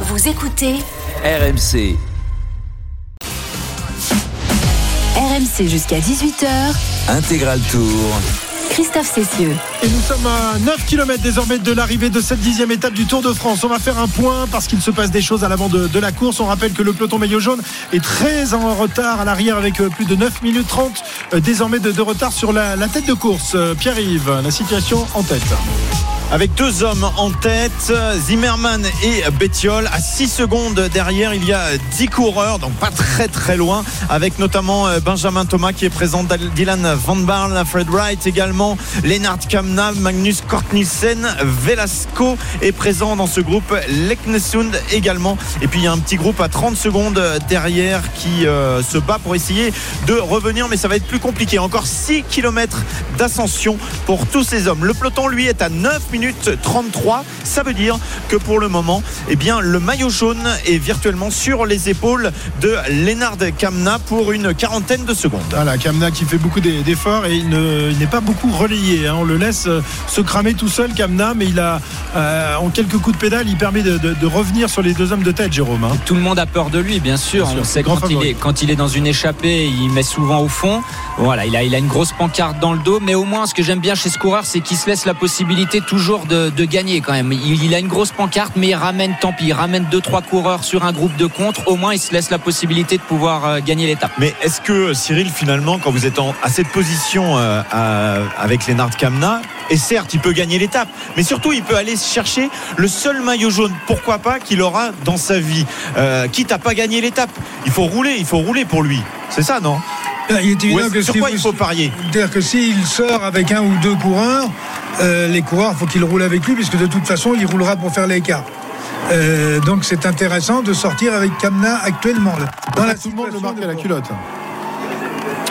Vous écoutez RMC. RMC jusqu'à 18h. Intégral Tour. Christophe Cessieux. Et nous sommes à 9 km désormais de l'arrivée de cette dixième étape du Tour de France. On va faire un point parce qu'il se passe des choses à l'avant de, de la course. On rappelle que le peloton maillot jaune est très en retard à l'arrière avec euh, plus de 9 minutes 30 euh, désormais de, de retard sur la, la tête de course. Euh, Pierre-Yves, la situation en tête. Avec deux hommes en tête, Zimmerman et Bettiol. À 6 secondes derrière, il y a 10 coureurs, donc pas très très loin, avec notamment euh, Benjamin Thomas qui est présent, Dylan Van Barle, Fred Wright également, Lennart Kamna, Magnus Kortnissen, Velasco est présent dans ce groupe, Leknesund également. Et puis il y a un petit groupe à 30 secondes derrière qui euh, se bat pour essayer de revenir, mais ça va être plus compliqué. Encore 6 km d'ascension pour tous ces hommes. Le peloton, lui, est à 9 minutes 33. Ça veut dire que pour le moment, eh bien, le maillot jaune est virtuellement sur les épaules de Lennard Kamna pour une quarantaine de secondes. Voilà, Kamna qui fait beaucoup d'e- d'efforts et il ne- il n'est pas beaucoup relayé. hein. On le laisse euh, se cramer tout seul, Kamna, mais il a, euh, en quelques coups de pédale, il permet de, de- de revenir sur les deux hommes de tête, Jérôme. hein. Tout le monde a peur de lui, bien sûr. Bien sûr, On sait quand il, est, quand il est dans une échappée, il met souvent au fond. Voilà, il a, il a une grosse pancarte dans le dos, mais au moins, ce que j'aime bien chez ce coureur, c'est qu'il se laisse la possibilité toujours de, de gagner quand même. Il, il a une grosse pancarte, mais il ramène, tant pis, il ramène deux trois coureurs sur un groupe de contre. Au moins, il se laisse la possibilité de pouvoir euh, gagner l'étape. Mais est-ce que Cyril, finalement, quand vous êtes en- à cette position euh, à- avec Lennart Kamna, et certes, il peut gagner l'étape, mais surtout, il peut aller chercher le seul maillot jaune, pourquoi pas, qu'il aura dans sa vie, Euh, quitte à pas gagner l'étape. Il faut rouler, il faut rouler pour lui. C'est ça, non? Il est évident que Sur si quoi vous- il faut parier? C'est-à-dire que s'il sort avec un ou deux coureurs, euh, les coureurs, il faut qu'ils roulent avec lui, puisque de toute façon, il roulera pour faire l'écart. Euh, donc c'est intéressant de sortir avec Kamna actuellement. là. Dans la tout le monde le marque à la culotte.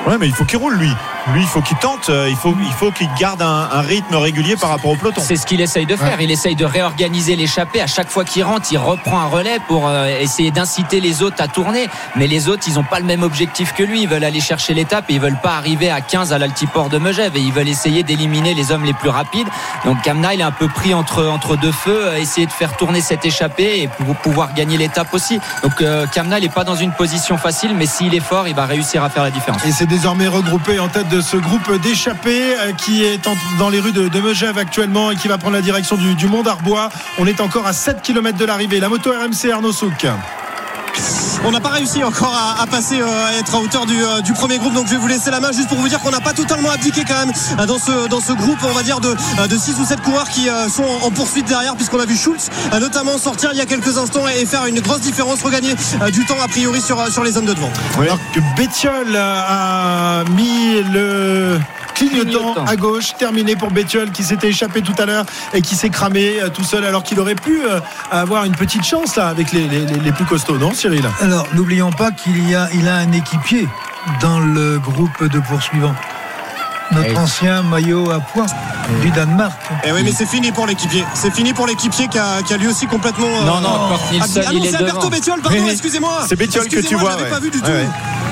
Ouais, mais il faut qu'il roule, lui. Lui, il faut qu'il tente, euh, il faut, il faut qu'il garde un, un rythme régulier par rapport au peloton. C'est ce qu'il essaye de faire. Il essaye de réorganiser l'échappée. À chaque fois qu'il rentre, il reprend un relais pour euh, essayer d'inciter les autres à tourner. Mais les autres, ils n'ont pas le même objectif que lui. Ils veulent aller chercher l'étape et ils veulent pas arriver à 15 à l'altiport de Megève. Et ils veulent essayer d'éliminer les hommes les plus rapides. Donc Kamna, il est un peu pris entre, entre deux feux, à essayer de faire tourner cette échappée et pour pouvoir gagner l'étape aussi. Donc euh, Kamna, il n'est pas dans une position facile, mais s'il est fort, il va réussir à faire la différence. Et c'est désormais regroupé en tête de ce groupe d'échappés euh, qui est dans les rues de, de Megève actuellement et qui va prendre la direction du, du Mont d'Arbois. On est encore à 7 km de l'arrivée. La moto RMC Arnaud Souk. On n'a pas réussi encore à, passer, euh, à être à hauteur du, euh, du premier groupe. Donc je vais vous laisser la main juste pour vous dire qu'on n'a pas totalement abdiqué quand même euh, dans ce, groupe, on va dire, de, euh, de 6 ou 7 coureurs qui sont en, poursuite derrière, puisqu'on a vu Schulz euh, notamment sortir il y a quelques instants et, faire une grosse différence, regagner du temps a priori sur, les zones de devant. Alors que a mis le clignotant Clignotant. à gauche, terminé pour Bétiol qui s'était échappé tout à l'heure et qui s'est cramé euh, tout seul alors qu'il aurait pu euh, avoir une petite chance là avec les, les- les- les plus costauds, non Cyril? Alors n'oublions pas qu'il y a, il a un équipier dans le groupe de poursuivants. Notre ancien maillot à poids du Danemark. Et oui, mais c'est fini pour l'équipier. C'est fini pour l'équipier qui a, qui a lui aussi complètement. euh, Non, non, ah, non, il est c'est Alberto. Bettiol, pardon, Oui, excusez-moi. C'est Bettiol que tu vois, J'avais ouais. pas vu du tout. Ouais, ouais.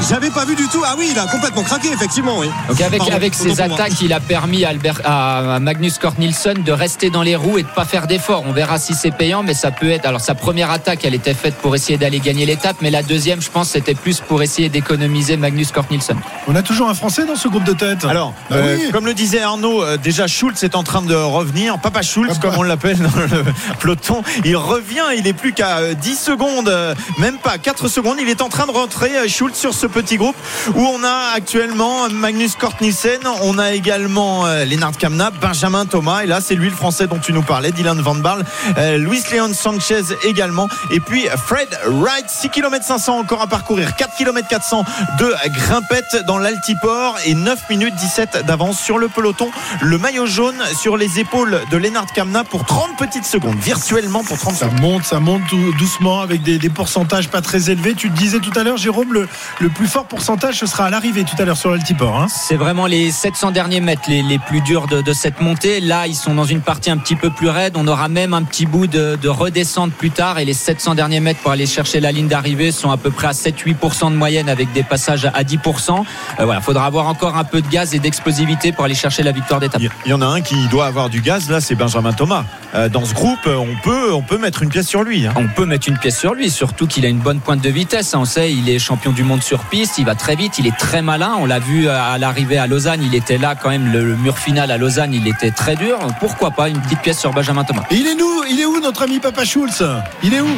J'avais pas vu du tout. Ah oui, il a complètement craqué, effectivement, oui. Donc avec, Pardon, avec autant ses attaques, il a permis à, Albert, à Magnus Cort Nielsen de rester dans les roues et de pas faire d'efforts. On verra si c'est payant, mais ça peut être. Alors sa première attaque, elle était faite pour essayer d'aller gagner l'étape, mais la deuxième, je pense, c'était plus pour essayer d'économiser Magnus Cort Nielsen. On a toujours un Français dans ce groupe de tête. Alors, Bah euh, oui. comme le disait Arnaud, euh, déjà Schultz est en train de revenir. Papa Schultz, comme on l'appelle dans le peloton, il revient. Il est plus qu'à euh, 10 secondes, euh, même pas 4 secondes. Il est en train de rentrer euh, Schultz sur ce petit groupe où on a actuellement Magnus Kortnissen, on a également euh, Lennart Kamna, Benjamin Thomas. Et là, c'est lui le Français dont tu nous parlais, Dylan Van Barle, euh, Luis Leon Sanchez également. Et puis Fred Wright, 6 km 500 encore à parcourir, 4 km 400 de grimpette dans l'altiport et 9 minutes 17 d'avance sur le peloton. Le maillot jaune sur les épaules de Lennart Kamna pour 30 petites secondes, virtuellement pour 30 Ça secondes. monte, ça monte tout doucement avec des, des pourcentages pas très élevés. Tu te disais tout à l'heure, Jérôme, le, le plus fort pourcentage, ce sera à l'arrivée tout à l'heure sur l'altiport. hein. C'est vraiment les 700 derniers mètres les, les plus durs de, de cette montée. Là, ils sont dans une partie un petit peu plus raide. On aura même un petit bout de, de redescente plus tard. Et les 700 derniers mètres pour aller chercher la ligne d'arrivée sont à peu près à 7-8% de moyenne avec des passages à 10%. Euh, voilà, faudra avoir encore un peu de gaz et d'expérience l'explosivité pour aller chercher la victoire d'étape. Il y en a un qui doit avoir du gaz, là, c'est Benjamin Thomas. Euh, dans ce groupe, on peut, on peut mettre une pièce sur lui. hein. On peut mettre une pièce sur lui, surtout qu'il a une bonne pointe de vitesse. hein. On sait, il est champion du monde sur piste, il va très vite, il est très malin. On l'a vu à l'arrivée à Lausanne, il était là quand même. Le, le mur final à Lausanne, il était très dur. Pourquoi pas une petite pièce sur Benjamin Thomas il est nous, il est où notre ami Papa Schulz? Il est où?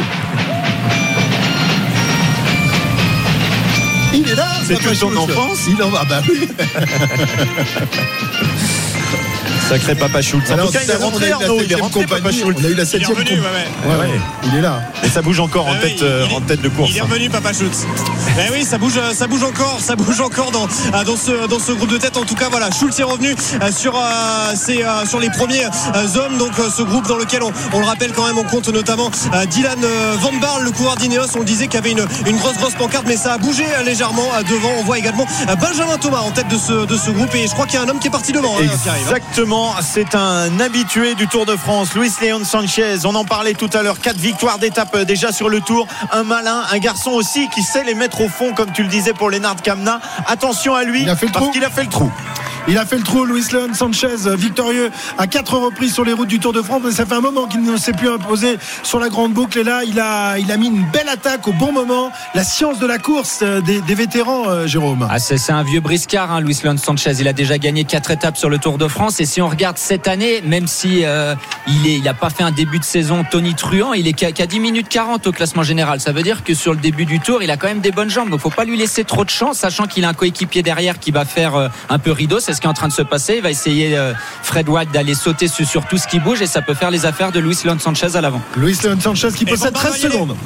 Il est là C'est ton enfance Il en va, bah oui. Sacré Papa Schultz. En tout cas, il est rentré, Arnaud, il est rentré, Papa. Schultz. On a eu la Il est septième revenu, compagnie. ouais, ouais. Ouais, ouais, il est là. Et ça bouge encore en Ah tête, euh, en tête de course. Il est revenu, Papa Schultz. Eh oui, ça bouge, ça bouge encore, ça bouge encore dans, euh, dans, ce, dans ce groupe de tête. En tout cas, voilà, Schultz est revenu euh, sur, euh, sur les premiers hommes. Donc, ce groupe dans lequel on, on le rappelle quand même, on compte notamment Dylan Van Barle, le coureur d'Ineos. On disait qu'il y avait une, une grosse, grosse pancarte, mais ça a bougé légèrement devant. On voit également Benjamin Thomas en tête de ce, de ce groupe. Et je crois qu'il y a un homme qui est parti devant. hein, qui arrive, hein. C'est un habitué du Tour de France, Luis Leon Sanchez. On en parlait tout à l'heure, quatre victoires d'étape euh, déjà sur le Tour. Un malin, un garçon aussi qui sait les mettre au fond, comme tu le disais pour Lennart Kamna. Attention à lui, parce qu'il a fait le trou. Il a fait le trou, Luis Leon Sanchez, euh, victorieux à quatre reprises sur les routes du Tour de France. Mais ça fait un moment qu'il ne s'est plus imposé sur la grande boucle. Et là, il a, il a mis une belle attaque au bon moment. La science de la course euh, des, vétérans, euh, Jérôme. Ah, c'est un vieux briscard, hein, Luis Leon Sanchez. Il a déjà gagné quatre étapes sur le Tour de France. Et si on regarde cette année, même si il est, il a pas fait un début de saison Tony Truant, il est qu'à qu'à 10 minutes 40 au classement général. Ça veut dire que sur le début du Tour, il a quand même des bonnes jambes. Donc, faut pas lui laisser trop de chance, sachant qu'il a un coéquipier derrière qui va faire un peu rideau. Ce qui est en train de se passer. Il va essayer euh, Fred White d'aller sauter sur, sur tout ce qui bouge et ça peut faire les affaires de Luis Leon Sanchez à l'avant. Luis Leon Sanchez qui possède Van Barle 13 va y aller. secondes.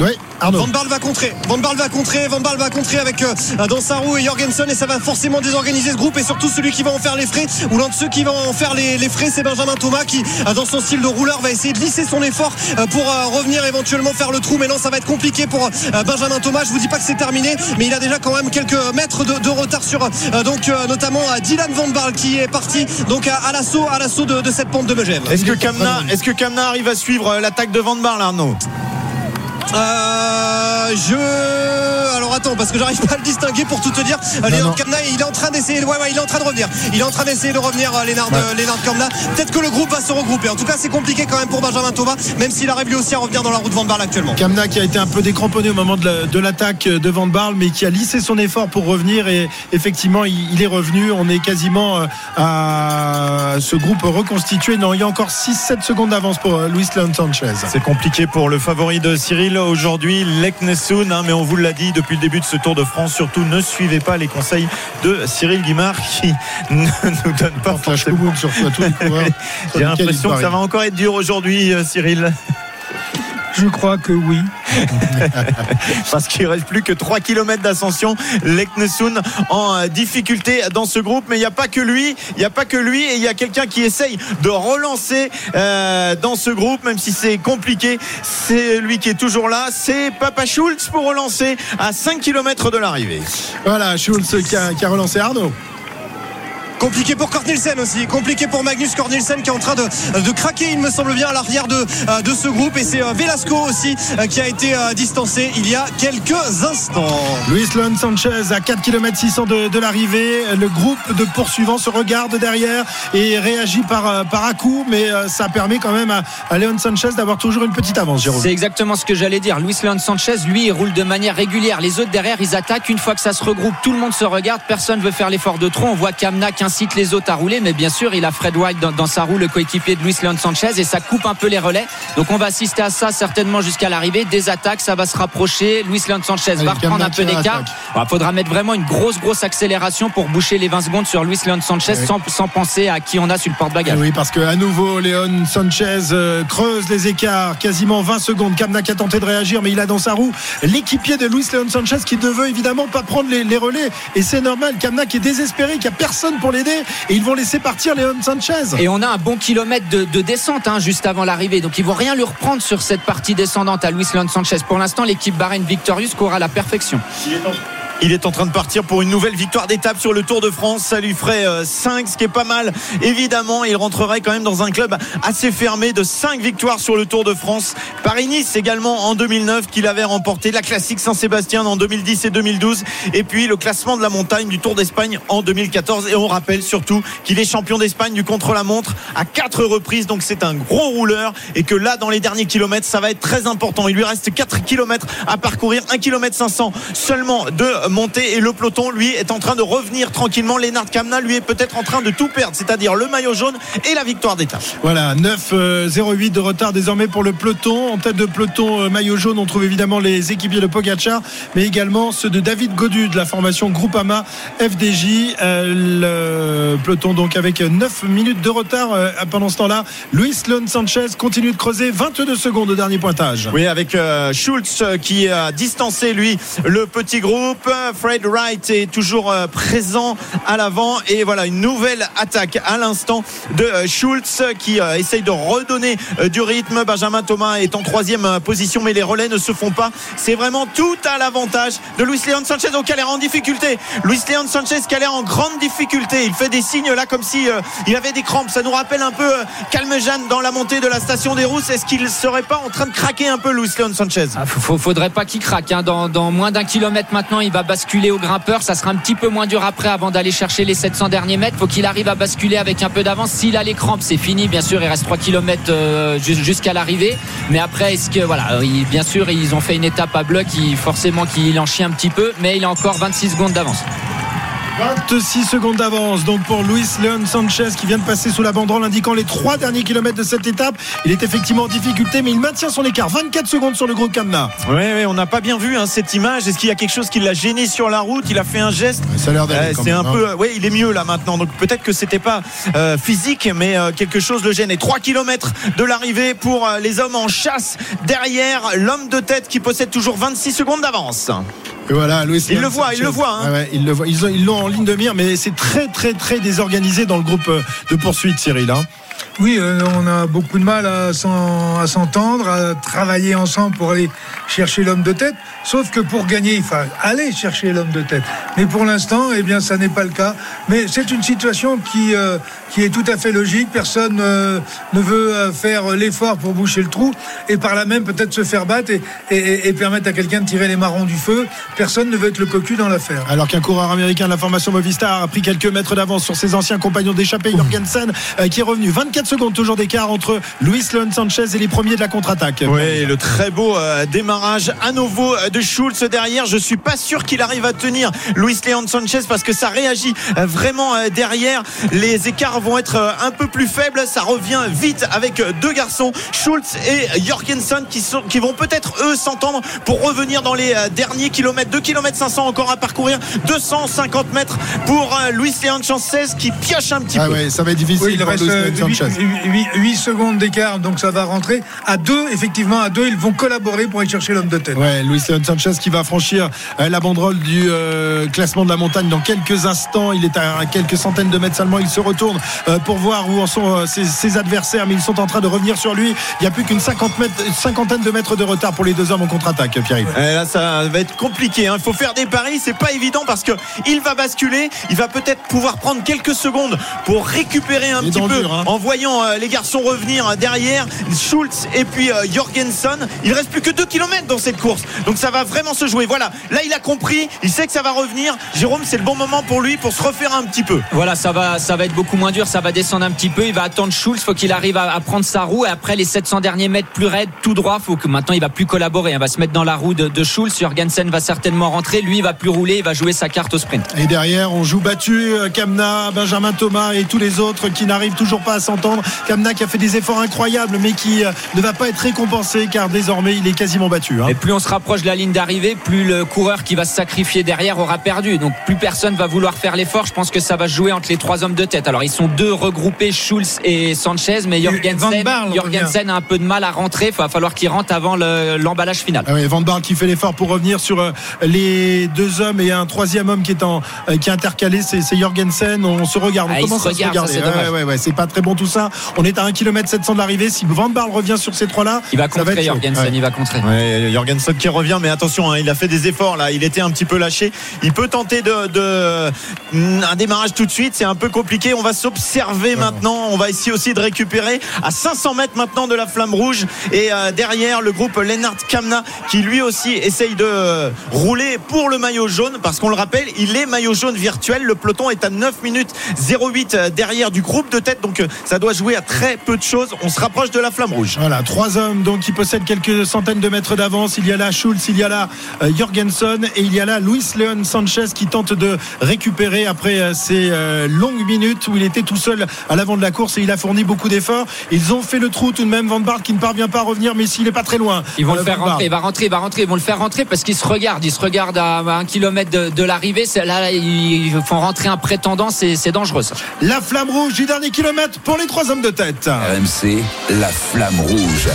Oui, Arnaud. Van Barle va contrer, Van Barle va contrer, Van Barle va contrer avec euh, dans sa roue et Jorgensen et ça va forcément désorganiser ce groupe et surtout celui qui va en faire les frais ou l'un de ceux qui va en faire les, les frais c'est Benjamin Thomas qui euh, dans son style de rouleur va essayer de lisser son effort euh, pour euh, revenir éventuellement faire le trou. Mais non ça va être compliqué pour euh, Benjamin Thomas. Je vous dis pas que c'est terminé mais il a déjà quand même quelques mètres de, de retard sur euh, donc euh, notamment euh, Dylan Van Barle qui est parti donc à, à l'assaut à l'assaut de, de cette pente de Megève. Est-ce que Kamna, est-ce que Kamna arrive à suivre l'attaque de Van Barle, Arnaud? Euh, je. Alors attends, parce que j'arrive pas à le distinguer pour tout te dire. Euh, Lennart non. Kamna, il est en train d'essayer. Ouais, ouais, il est en train de revenir. Il est en train d'essayer de revenir, euh, Lennart, Ouais. euh, Kamna. Peut-être que le groupe va se regrouper. En tout cas, c'est compliqué quand même pour Benjamin Thomas, même s'il arrive lui aussi à revenir dans la route Van Barle actuellement. Kamna qui a été un peu décramponné au moment de la- de l'attaque de Van Barle, mais qui a lissé son effort pour revenir. Et effectivement, il, est revenu. On est quasiment à ce groupe reconstitué. Non, il y a encore 6-7 secondes d'avance pour Luis Leon Sanchez. C'est compliqué pour le favori de Cyril aujourd'hui, Leknessoun, hein, mais on vous l'a dit depuis le début de ce Tour de France, surtout ne suivez pas les conseils de Cyril Guimard qui ne nous donne pas En forcément. J'ai l'impression que ça va encore être dur aujourd'hui, euh, Cyril, Je crois que oui. parce qu'il reste plus que 3 km d'ascension. Leknessoun en euh, difficulté dans ce groupe, mais il n'y a pas que lui, il n'y a pas que lui, et il y a quelqu'un qui essaye de relancer euh, dans ce groupe, même si c'est compliqué. C'est lui qui est toujours là, c'est Papa Schultz pour relancer à 5 km de l'arrivée. Voilà, Schulz qui a, qui a relancé Arnaud. Compliqué pour Cornelsen aussi, compliqué pour Magnus Cornelsen qui est en train de, de craquer, il me semble bien, à l'arrière de, euh, de ce groupe. Et c'est euh, Velasco aussi euh, qui a été distancé il y a quelques instants. Luis Leon Sanchez à 4 km 600 de, de l'arrivée. Le groupe de poursuivants se regarde derrière et réagit par, par à coup, mais ça permet quand même à, à Leon Sanchez d'avoir toujours une petite avance, Jérôme. C'est exactement ce que j'allais dire. Luis Leon Sanchez, lui, il roule de manière régulière. Les autres derrière, ils attaquent. Une fois que ça se regroupe, tout le monde se regarde. Personne veut faire l'effort de trop. On voit Kamna incite les autres à rouler, mais bien sûr, il a Fred White dans, dans sa roue, le coéquipier de Luis Leon Sanchez, et ça coupe un peu les relais. Donc on va assister à ça certainement jusqu'à l'arrivée. Des attaques, ça va se rapprocher. Luis Leon Sanchez Allez, va reprendre un peu d'écart. Il faudra mettre vraiment une grosse, grosse accélération pour boucher les 20 secondes sur Luis Leon Sanchez Oui. sans, sans penser à qui on a sur le Eh porte-bagages. Oui, parce que à nouveau, Léon Sanchez euh, creuse les écarts, quasiment 20 secondes. Kamna qui a tenté de réagir, mais il a dans sa roue l'équipier de Luis Léon Sanchez qui ne veut évidemment pas prendre les, les relais. Et c'est normal. Kamna qui est désespéré, qui a personne pour l'aider, et ils vont laisser partir Léon Sanchez. Et on a un bon kilomètre de, de descente hein, juste avant l'arrivée. Donc ils vont rien lui reprendre sur cette partie descendante à Luis Leon Sanchez. Pour l'instant, l'équipe Bahreïn Victorious court à la perfection. Il est en train de partir pour une nouvelle victoire d'étape sur le Tour de France. Ça lui ferait 5, ce qui est pas mal. Évidemment, il rentrerait quand même dans un club assez fermé de 5 victoires sur le Tour de France. Paris-Nice également en 2009 qu'il avait remporté. La classique Saint-Sébastien en 2010 et 2012 et puis le classement de la montagne du Tour d'Espagne en 2014 et on rappelle surtout qu'il est champion d'Espagne du contre-la-montre à quatre reprises. Donc c'est un gros rouleur. Et que là dans les derniers kilomètres ça va être très important. Il lui reste 4 kilomètres à parcourir. 1 km 500 seulement de montée et le peloton lui est en train de revenir tranquillement. Lennart Kamna lui est peut-être en train de tout perdre c'est-à-dire le maillot jaune et la victoire d'étape voilà 9-0-8 de retard désormais pour le peloton. En tête de peloton euh, maillot jaune on trouve évidemment les équipiers de Pogacar mais également ceux de David Godu de la formation Groupama FDJ euh, le peloton donc avec 9 minutes de retard euh, pendant ce temps-là. Luis Leon Sanchez continue de creuser 22 secondes au dernier pointage. Oui avec Schultz qui a distancé lui le petit groupe Fred Wright est toujours présent à l'avant. Et voilà une nouvelle attaque à l'instant de Schultz qui essaye de redonner du rythme. Benjamin Thomas est en troisième position mais les relais ne se font pas. C'est vraiment tout à l'avantage de Luis Leon Sanchez. Au a en difficulté. Luis Leon Sanchez qui a l'air en grande difficulté. Il fait des signes là comme si euh, il avait des crampes. Ça nous rappelle un peu euh, Calme-Jeanne dans la montée de la station des Rousses. Est-ce qu'il serait pas en train de craquer un peu Luis Leon Sanchez? Ah, faudrait pas qu'il craque hein. dans, moins d'un kilomètre maintenant il va basculer au grimpeur ça sera un petit peu moins dur après avant d'aller chercher les 700 derniers mètres. Faut qu'il arrive à basculer avec un peu d'avance. S'il a les crampes c'est fini. Bien sûr il reste 3 km euh, jusqu'à l'arrivée. Mais après est-ce que voilà bien sûr ils ont fait une étape à bloc qui forcément qu'il en chie un petit peu. Mais il a encore 26 secondes d'avance 26 secondes d'avance donc pour Luis Leon Sanchez qui vient de passer sous la banderole indiquant les trois derniers kilomètres de cette étape. Il est effectivement en difficulté mais il maintient son écart. 24 secondes sur le groupe Kamna. Oui, on n'a pas bien vu hein, cette image. Est-ce qu'il y a quelque chose qui l'a gêné sur la route? Il a fait un geste. Ça a l'air d'aller. c'est un peu. Hein. Oui, il est mieux là maintenant. Donc peut-être que c'était pas euh, physique mais euh, quelque chose le gêne. Et 3 km de l'arrivée pour euh, les hommes en chasse derrière l'homme de tête qui possède toujours 26 secondes d'avance voilà, il le voit, il le voit. Hein. il le voit. Ils l'ont en ligne de mire, mais c'est très, très, très désorganisé dans le groupe euh, de poursuite, Cyril. Hein. Oui, euh, on a beaucoup de mal à s'entendre, à travailler ensemble pour aller chercher l'homme de tête. Sauf que pour gagner, il faut aller chercher l'homme de tête. Mais pour l'instant, eh bien, ça n'est pas le cas. Mais c'est une situation qui, euh, qui est tout à fait logique. Personne euh, ne veut faire l'effort pour boucher le trou et par là même peut-être se faire battre et, permettre à quelqu'un de tirer les marrons du feu. Personne ne veut être le cocu dans l'affaire. Alors qu'un coureur américain de la formation Movistar a pris quelques mètres d'avance sur ses anciens compagnons d'échappée, Jorgensen, qui est revenu 24 secondes toujours d'écart entre Luis Leon Sanchez et les premiers de la contre-attaque. Oui, le très beau euh, démarrage à nouveau euh, de Schulz derrière. Je suis pas sûr qu'il arrive à tenir Luis Leon Sanchez parce que ça réagit euh, vraiment derrière. Les écarts vont être un peu plus faibles. Ça revient vite avec deux garçons, Schulz et Jorgensen, qui, sont, qui vont peut-être eux s'entendre pour revenir dans les derniers kilomètres. 2 km 500 encore à parcourir. 250 mètres pour Luis Leon Sanchez qui pioche un petit ah peu. Ouais, ça va être difficile. il reste 8, secondes d'écart, donc ça va rentrer. À deux, effectivement, à deux, ils vont collaborer pour aller chercher l'homme de tête. Ouais, Luis Leon Sanchez qui va franchir euh, la banderole du euh, classement de la montagne dans quelques instants. Il est à quelques centaines de mètres seulement. Il se retourne euh, pour voir où en sont ses, adversaires, mais ils sont en train de revenir sur lui. Il n'y a plus qu'une cinquantaine de mètres de retard pour les deux hommes en contre-attaque, Pierre. là, ça va être compliqué. Hein. Il faut faire des paris. C'est pas évident parce que il va basculer. Il va peut-être pouvoir prendre quelques secondes pour récupérer un petit peu hein. en voyant les garçons revenir derrière Schultz et puis euh, Jorgensen. Il reste plus que 2 km dans cette course. Donc ça va vraiment se jouer. Voilà, là il a compris, il sait que ça va revenir. Jérôme, c'est le bon moment pour lui pour se refaire un petit peu. Voilà, ça va ça va être beaucoup moins dur, ça va descendre un petit peu, il va attendre Schultz, faut qu'il arrive à, prendre sa roue et après les 700 derniers mètres plus raides, tout droit, faut que maintenant il va plus collaborer, il va se mettre dans la roue de, de Schultz, Jorgensen va certainement rentrer, lui il va plus rouler, il va jouer sa carte au sprint. Et derrière, on joue battu euh, Kamna, Benjamin Thomas et tous les autres qui n'arrivent toujours pas à s'entendre. Kamna qui a fait des efforts incroyables mais qui euh, ne va pas être récompensé car désormais il est quasiment battu. Hein. Et plus on se rapproche de la ligne d'arrivée, plus le coureur qui va se sacrifier derrière aura perdu. Donc plus personne va vouloir faire l'effort. Je pense que ça va jouer entre les trois hommes de tête. Alors ils sont deux regroupés, Schulz et Sanchez, mais Jorgensen, Jorgensen a un peu de mal à rentrer. Il va falloir qu'il rentre avant l'emballage final. Ah Van Barl qui fait l'effort pour revenir sur euh, les deux hommes et un troisième homme qui est, en, euh, qui est intercalé, c'est Jorgensen. On se regarde. On ah, commence à se regarder. c'est pas très bon tout ça. On est à 1 km 700 de l'arrivée. Si Van Barle revient sur ces trois-là, il va contrer Jorgensen, il va contrer. Ouais, Jorgensen qui revient, mais attention, hein, il a fait des efforts là. Il était un petit peu lâché. Il peut tenter de, de mm, un démarrage tout de suite. C'est un peu compliqué. On va s'observer maintenant. On va essayer aussi de récupérer à 500 mètres maintenant de la flamme rouge. Et euh, derrière, le groupe Lennart Kamna qui lui aussi essaye de euh, rouler pour le maillot jaune. Parce qu'on le rappelle, il est maillot jaune virtuel. Le peloton est à 9 minutes 08 euh, derrière du groupe de tête. Donc ça doit jouer à très peu de choses. On se rapproche de la flamme rouge. Voilà, trois hommes donc qui possèdent quelques centaines de mètres d'avance. Il y a là Schulz, il y a là Jorgensen et il y a là Luis Leon Sanchez qui tente de récupérer après ces longues minutes où il était tout seul à l'avant de la course et il a fourni beaucoup d'efforts. Ils ont fait le trou tout de même. Van Baart qui ne parvient pas à revenir, mais s'il n'est pas très loin. Ils vont le faire rentrer, il va rentrer, il va rentrer, ils vont le faire rentrer parce qu'ils se regardent, ils se regardent à un kilomètre de, de l'arrivée. C'est- Là, ils font rentrer un prétendant, c'est c'est dangereux ça. La flamme rouge du dernier kilomètre pour les trois hommes de tête. RMC, la flamme rouge.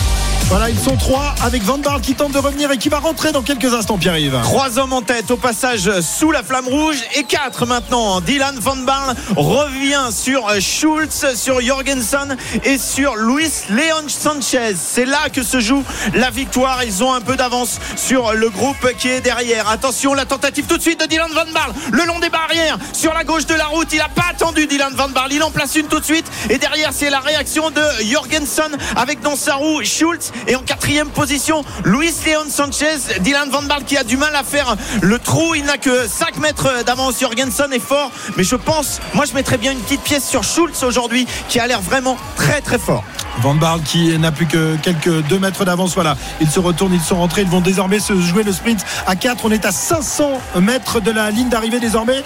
Voilà, ils sont trois avec Van Baart qui tente de revenir et qui va rentrer dans quelques instants, Pierre-Yves. Trois hommes en tête au passage sous la flamme rouge et quatre maintenant. Dylan Van Barle revient sur euh, Schulz, sur Jorgensen et sur Luis Leon Sanchez. C'est là que se joue la victoire. Ils ont un peu d'avance sur le groupe qui est derrière. Attention, la tentative tout de suite de Dylan Van Barle le long des barrières sur la gauche de la route. Il n'a pas attendu Dylan Van Barle. Il en place une tout de suite et derrière c'est la réaction de Jorgensen avec dans sa roue Schulz et en quatrième position Luis Leon Sanchez. Dylan Van Barle qui a du mal à faire le trou. Il n'a que 5 mètres d'avance. Jorgensen est fort, mais je pense, moi je mettrais bien une petite pièce sur Schulz aujourd'hui qui a l'air vraiment très très fort. Van Baarle qui n'a plus que quelques 2 mètres d'avance. Voilà, ils se retournent, ils sont rentrés. Ils vont désormais se jouer le sprint à 4. On est à 500 mètres de la ligne d'arrivée désormais.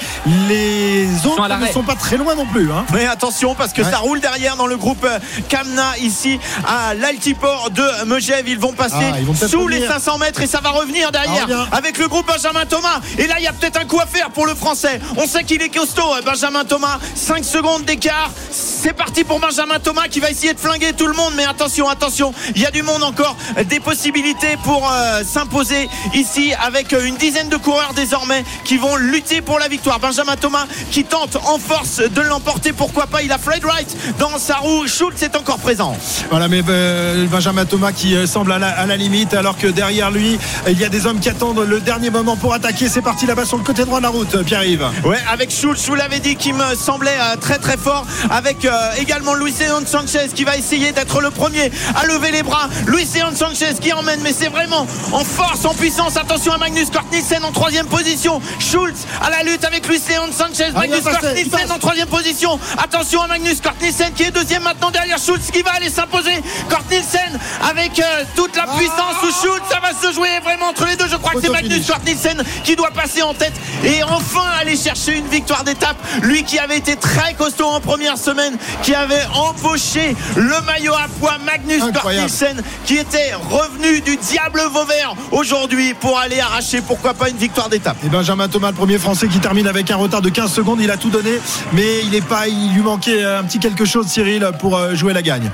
Les autres ne sont pas très loin non plus. hein. Mais attention parce que Ouais. ça roule derrière dans le groupe euh, Kamna ici à l'altiport de Megève. Ils vont passer Ah, ils vont peut-être sous les revenir. 500 mètres et ça va revenir derrière avec le groupe Benjamin Thomas. Et là, il y a peut-être un coup à faire pour le français. On sait qu'il est costaud, euh, Benjamin Thomas. 5 secondes d'écart. C'est parti pour Benjamin Thomas qui va essayer de flinguer tout le monde. Mais attention, attention, il y a du monde encore. Des possibilités pour euh, s'imposer ici avec une dizaine de coureurs désormais qui vont lutter pour la victoire. Benjamin Thomas qui tente en force de l'emporter. Pourquoi pas Il a Fred Wright dans sa roue. Schultz est encore présent. Voilà, mais euh, Benjamin Thomas qui euh, semble à la, à la limite, alors que derrière lui, il y a des hommes qui attendent le dernier moment pour attaquer. C'est parti là-bas sur le côté droit de la route, Pierre-Yves. Ouais, avec Schultz, je vous l'avais dit, qui me semblait euh, très très fort. Avec également Luis Sanchez qui va essayer d'être le premier à lever les bras. Luis Leon Sanchez qui emmène, mais c'est vraiment en force, en puissance. Attention à Magnus Cort Nielsen en troisième position. Schultz à la lutte avec Luis Leon Sanchez. Ah, Magnus passe. en troisième position. Attention à Magnus Cort Nielsen qui est deuxième maintenant derrière Schultz qui va aller s'imposer. Cort Nielsen avec euh, toute la puissance sous Schultz. Ça va se jouer vraiment entre les deux. Je crois que c'est Magnus Nielsen qui doit passer en tête et enfin aller chercher une victoire d'étape. Lui qui avait été très costaud en première semaine, qui avait empoché le maillot à poids Magnus. Nielsen, qui était revenu du diable Vauvert aujourd'hui pour aller arracher pourquoi pas une victoire d'étape. Et Benjamin Thomas, le premier français qui termine avec un retard de 15 secondes, il a tout donné, mais il est pas, il lui manquait un petit quelque chose, Cyril, pour euh, jouer la gagne.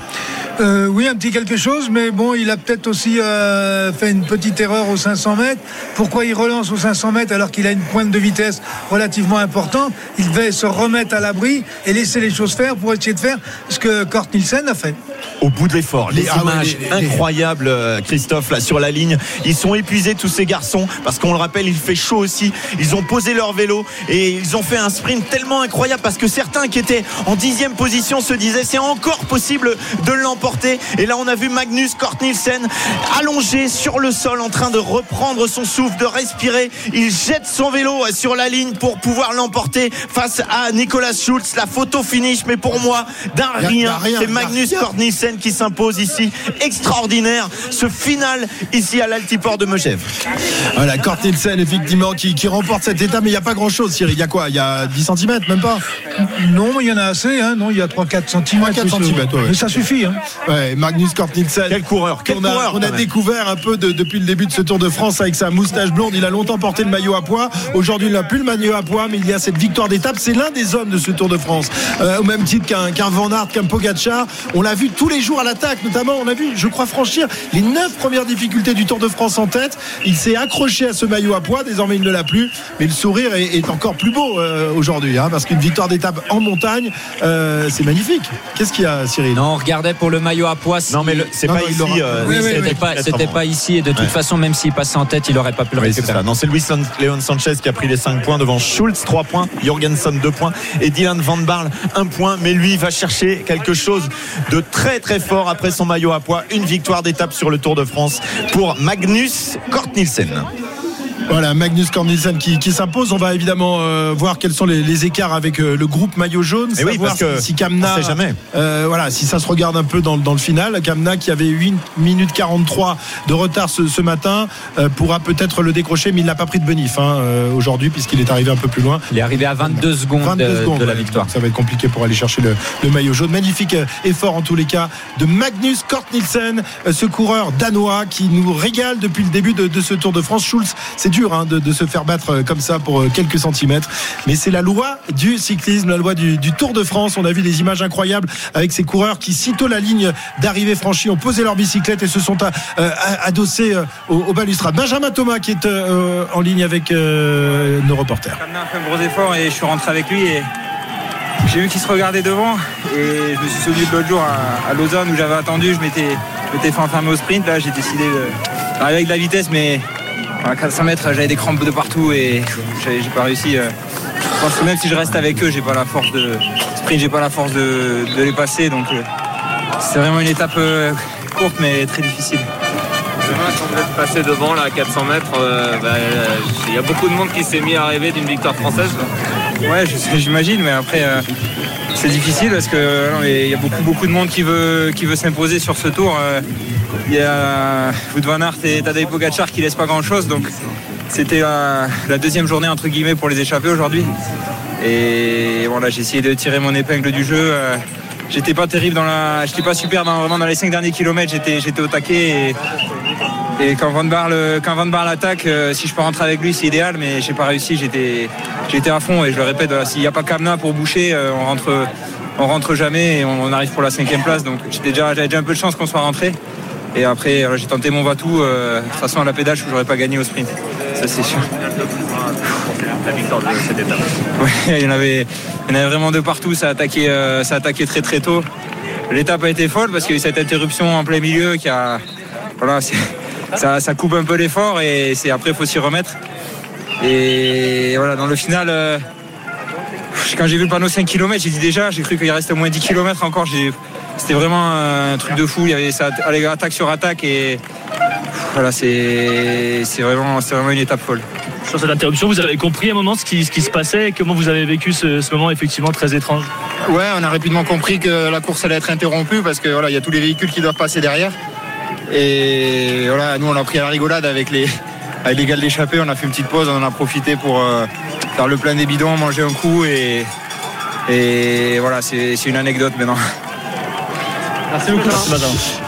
Euh, oui, un petit quelque chose, mais bon, il a peut-être aussi euh, fait une petite erreur aux 500 mètres. Pourquoi il relance aux 500 mètres alors qu'il a une pointe de vitesse relativement importante? Il devait se remettre à l'abri et laisser les choses faire pour essayer de faire ce que Kort Nielsen a fait. Au bout de l'effort, les Ah images les- les- incroyables, euh, Christophe, là sur la ligne. Ils sont épuisés tous ces garçons parce qu'on le rappelle, il fait chaud aussi. Ils ont posé leur vélo et ils ont fait un sprint tellement incroyable parce que certains qui étaient en dixième position se disaient c'est encore possible de l'emporter. Et là, on a vu Magnus Cort Nielsen allongé sur le sol en train de reprendre son souffle, de respirer. Il jette son vélo sur la ligne pour pouvoir l'emporter face à Nicolas Schultz. La photo finish, mais pour moi, d'un rien, rien, c'est Magnus. Cort Nielsen qui s'impose ici. Extraordinaire. Ce final ici à l'altiport de Megève. Voilà, Kort Nielsen, effectivement, qui, qui remporte cette étape, mais il n'y a pas grand chose, Cyril. Il y a quoi? Il y a 10 cm, même pas? Non, mais il y en a assez, hein. non, il y a 3-4 cm. 3-4 centimètres, ouais. Mais ça suffit. Hein. Ouais, Magnus Cort Nielsen. Quel coureur, quel qu'on a, coureur, qu'on a découvert un peu de- depuis le début de ce Tour de France avec sa moustache blonde. Il a longtemps porté le maillot à poids. Aujourd'hui, il n'a plus le maillot à poids, mais il y a cette victoire d'étape. C'est l'un des hommes de ce Tour de France. Euh, au même titre qu'un qu'un Van Aert, qu'un Pogacar. On l'a vu tous les jours à l'attaque, notamment on a vu, je crois franchir les neuf premières difficultés du Tour de France en tête. Il s'est accroché à ce maillot à poids, désormais il ne l'a plus, mais le sourire est, est encore plus beau euh, aujourd'hui, hein, parce qu'une victoire d'étape en montagne, euh, c'est magnifique. Qu'est-ce qu'il y a, Cyril? Non, on regardait pour le maillot à poids. Non, mais c'est pas non, ici. euh, Oui, oui, c'est- oui. C'était pas, c'était pas ici et de toute Ouais. façon, même s'il passait en tête, il aurait pas pu le récupérer. ça. Non, c'est Luis San- Leon Sanchez qui a pris les 5 points devant Schultz 3 points, Jorgensen 2 points et Dylan Van Barle 1 point. Mais lui va chercher quelque chose de très très fort après son maillot à poids. Une victoire d'étape sur le Tour de France pour Magnus Kort Nielsen. Voilà, Magnus Cornelissen qui, qui s'impose. On va évidemment euh, voir quels sont les, les écarts avec euh, le groupe maillot jaune. Eh oui, parce que si, Kamna, on sait jamais. euh, voilà, si ça se regarde un peu dans, dans le final. Kamna qui avait 8 minutes 43 de retard ce, ce matin euh, pourra peut-être le décrocher, mais il n'a pas pris de bonif hein, euh, aujourd'hui puisqu'il est arrivé un peu plus loin. Il est arrivé à 22 secondes, 22 de, secondes de la victoire. Ça va être compliqué pour aller chercher le, le maillot jaune. Magnifique effort en tous les cas de Magnus Kort Nielsen, euh, ce coureur danois qui nous régale depuis le début de, de ce Tour de France. Schulz, c'est dur hein, de, se faire battre euh, comme ça pour euh, quelques centimètres, mais c'est la loi du cyclisme, la loi du, Tour de France. On a vu des images incroyables avec ces coureurs qui, sitôt la ligne d'arrivée franchie, ont posé leur bicyclette et se sont euh, adossés au, au balustrade. Benjamin Thomas qui est en ligne avec nos reporters. Fait un gros effort et je suis rentré avec lui et j'ai vu qu'il se regardait devant et je me suis souvenu de l'autre jour à, à Lausanne où j'avais attendu, je m'étais, fait enfermer au sprint, là j'ai décidé d'arriver avec de la vitesse mais à 400 mètres j'avais des crampes de partout et j'ai, pas réussi. euh. Je pense que même si je reste avec eux, j'ai pas la force de sprint, j'ai pas la force de, de les passer donc euh, c'est vraiment une étape euh, courte mais très difficile. Demain, quand vous êtes passé devant là, à 400 mètres, euh, bah, il y a beaucoup de monde qui s'est mis à rêver d'une victoire française. Ouais, j'imagine, mais après, euh, c'est difficile parce que il y a beaucoup, beaucoup de monde qui veut, qui veut s'imposer sur ce tour. Euh, Il y a Wout van et Tadej Pogacar qui laissent pas grand-chose, donc c'était la, la deuxième journée entre guillemets pour les échapper aujourd'hui. Et voilà, j'ai essayé de tirer mon épingle du jeu. euh, J'étais pas terrible dans pas super dans, vraiment dans les cinq derniers kilomètres. J'étais, j'étais au taquet et, quand Van Barle, quand Van Barle attaque, euh, si je peux rentrer avec lui, c'est idéal, mais j'ai pas réussi. J'étais, j'étais à fond et je le répète, s'il n'y a pas Kamna pour boucher, euh, on rentre, on rentre jamais et on, arrive pour la cinquième place. Donc déjà, j'avais déjà un peu de chance qu'on soit rentré. Et après, voilà, j'ai tenté mon va-tout. euh, de toute façon, à la pédale, je n'aurais pas gagné au sprint. Ça, c'est sûr. La victoire de cette étape. Ouais, il y en avait, il y en avait vraiment de partout. Ça a attaqué, euh, ça a attaqué très très tôt. L'étape a été folle parce qu'il y a eu cette interruption en plein milieu qui a, voilà, ça, ça coupe un peu l'effort et c'est après il faut s'y remettre. Et voilà, dans le final, euh, quand j'ai vu le panneau 5 km, j'ai dit déjà, j'ai cru qu'il restait au moins 10 km encore. J'ai- C'était vraiment un truc de fou. Il y avait ça allait attaque sur attaque et voilà, c'est c'est vraiment, c'est vraiment une étape folle. Sur cette interruption, vous avez compris à un moment ce qui, ce qui se passait et comment vous avez vécu ce, ce moment effectivement très étrange? Ouais, on a rapidement compris que la course allait être interrompue parce que voilà, il y a tous les véhicules qui doivent passer derrière. Et voilà, nous on a pris à la rigolade avec les avec les gars de l'échappée, on a fait une petite pause, on en a profité pour euh, faire le plein des bidons, manger un coup et et voilà, c'est c'est une anecdote maintenant. Merci beaucoup.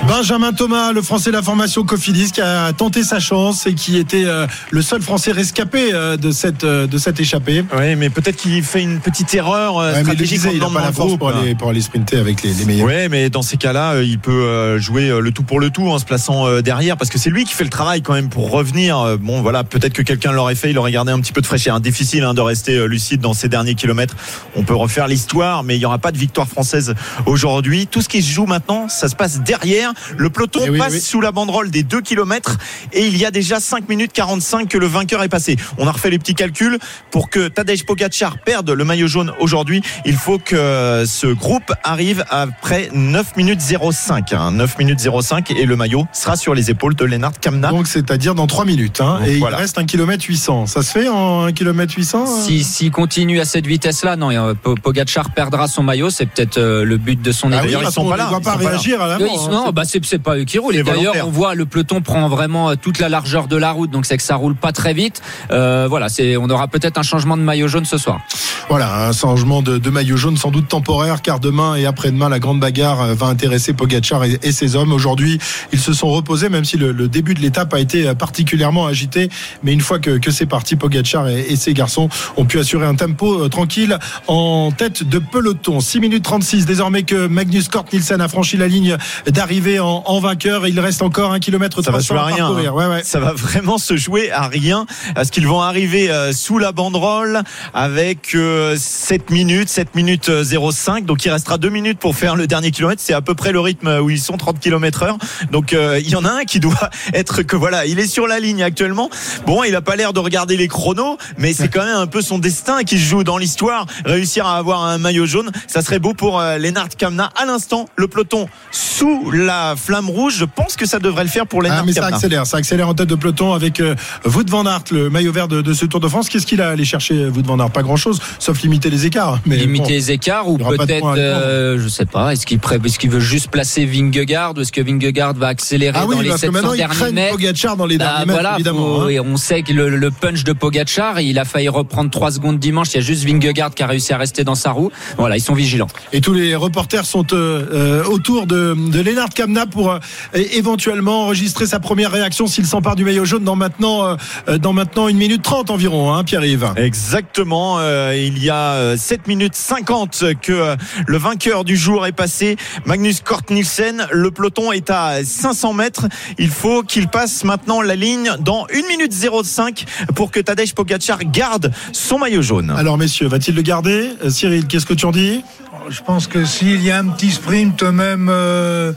Benjamin. Thomas, le français de la formation Cofidis, qui a tenté sa chance et qui était euh, le seul français rescapé euh, de cette, euh, de cette échappée. Oui, mais peut-être qu'il fait une petite erreur Ouais, mais stratégique en il n'a pas la force groupe. pour aller, pour aller sprinter avec les, les meilleurs. Ouais, mais dans ces cas-là, il peut jouer le tout pour le tout en se plaçant derrière, parce que c'est lui qui fait le travail quand même pour revenir. Bon, voilà, peut-être que quelqu'un l'aurait fait, il aurait gardé un petit peu de fraîcheur. Hein, Difficile hein, de rester lucide dans ces derniers kilomètres. On peut refaire l'histoire, mais il n'y aura pas de victoire française aujourd'hui. Tout ce qui se joue maintenant, ça se passe derrière. Le peloton Eh oui, passe oui. sous la banderole des 2 kilomètres et il y a déjà 5 minutes 45 que le vainqueur est passé. On a refait les petits calculs pour que Tadej Pogacar perde le maillot jaune aujourd'hui. Il faut que ce groupe arrive après 9 minutes 05. hein. 9 minutes 05 et le maillot sera sur les épaules de Lennart Kamna. Donc, c'est-à-dire dans 3 minutes. hein. Donc, et voilà. il reste 1 km 800. Ça se fait en 1 km 800 euh Si- S'il continue à cette vitesse-là, non, euh, Po- Pogacar perdra son maillot. C'est peut-être euh, le but de son Ah oui, ils parce sont pas là, ils sont pas là. réagir à Oui, l'avant. ils- hein. non, bah c'est pas eux qui roulent. Et d'ailleurs, on voit le peloton prend vraiment euh, toute la largeur de la route, donc c'est que ça roule pas très vite. Euh, voilà, c'est on aura peut-être un changement de maillot jaune ce soir. Voilà, un changement de, de maillot jaune sans doute temporaire, car demain et après-demain, la grande bagarre euh, va intéresser Pogacar et, et ses hommes. Aujourd'hui, ils se sont reposés, même si le, le début de l'étape a été particulièrement agité. Mais une fois que, que c'est parti, Pogacar et, et ses garçons ont pu assurer un tempo tranquille en tête de peloton. 6 minutes 36, désormais que Magnus Kort Nielsen a franchi franchi la ligne d'arrivée en, en vainqueur. Il reste encore un kilomètre Ça va se 300 jouer à rien. hein. Ouais, ouais. Ça va vraiment se jouer à rien. Parce qu'ils vont arriver euh, sous la banderole avec euh, 7 minutes, 7 minutes euh, 05. Donc il restera 2 minutes pour faire le dernier kilomètre. C'est à peu près le rythme où ils sont, 30 km heure. Donc euh, il y en a un qui doit être que voilà, il est sur la ligne actuellement. Bon, il a pas l'air de regarder les chronos, mais c'est quand même un peu son destin qui se joue dans l'histoire. Réussir à avoir un maillot jaune, ça serait beau pour euh, Lennart Kamna. À l'instant, le peloton sous la flamme rouge. Je pense que ça devrait le faire pour Lennart Ah, mais ça accélère, ça accélère en tête de peloton avec euh, Wout van Aert, le maillot vert de, de ce Tour de France. Qu'est-ce qu'il a allé chercher, Wout van Aert? Pas grand-chose, sauf limiter les écarts. Mais limiter bon. les écarts ou peut-être euh, je sais pas est-ce qu'il pré- est-ce qu'il veut juste placer Vingegaard ou est-ce que Vingegaard va accélérer Ah oui, dans les parce que 700 maintenant il derniers mètres? Pogacar dans les Bah, derniers mètres, voilà, évidemment. faut- hein. et on sait que le, le punch de Pogachar, il a failli reprendre 3 secondes dimanche. Il y a juste Vingegaard qui a réussi à rester dans sa roue. Voilà, ils sont vigilants. Et tous les reporters sont euh, euh, autour de, de Lennart Kamna pour euh, éventuellement enregistrer sa première réaction s'il s'empare du maillot jaune dans maintenant, euh, dans maintenant une minute trente environ, hein, Pierre-Yves. Exactement. euh, il y a euh, 7 minutes 50 que euh, le vainqueur du jour est passé. Magnus Kort Nielsen. Le peloton est à 500 mètres. Il faut qu'il passe maintenant la ligne dans 1 minute 05 pour que Tadej Pogacar garde son maillot jaune. Alors messieurs, va-t-il le garder? Euh, Cyril, qu'est-ce que tu en dis? Je pense que s'il y a un petit sprint, même, euh,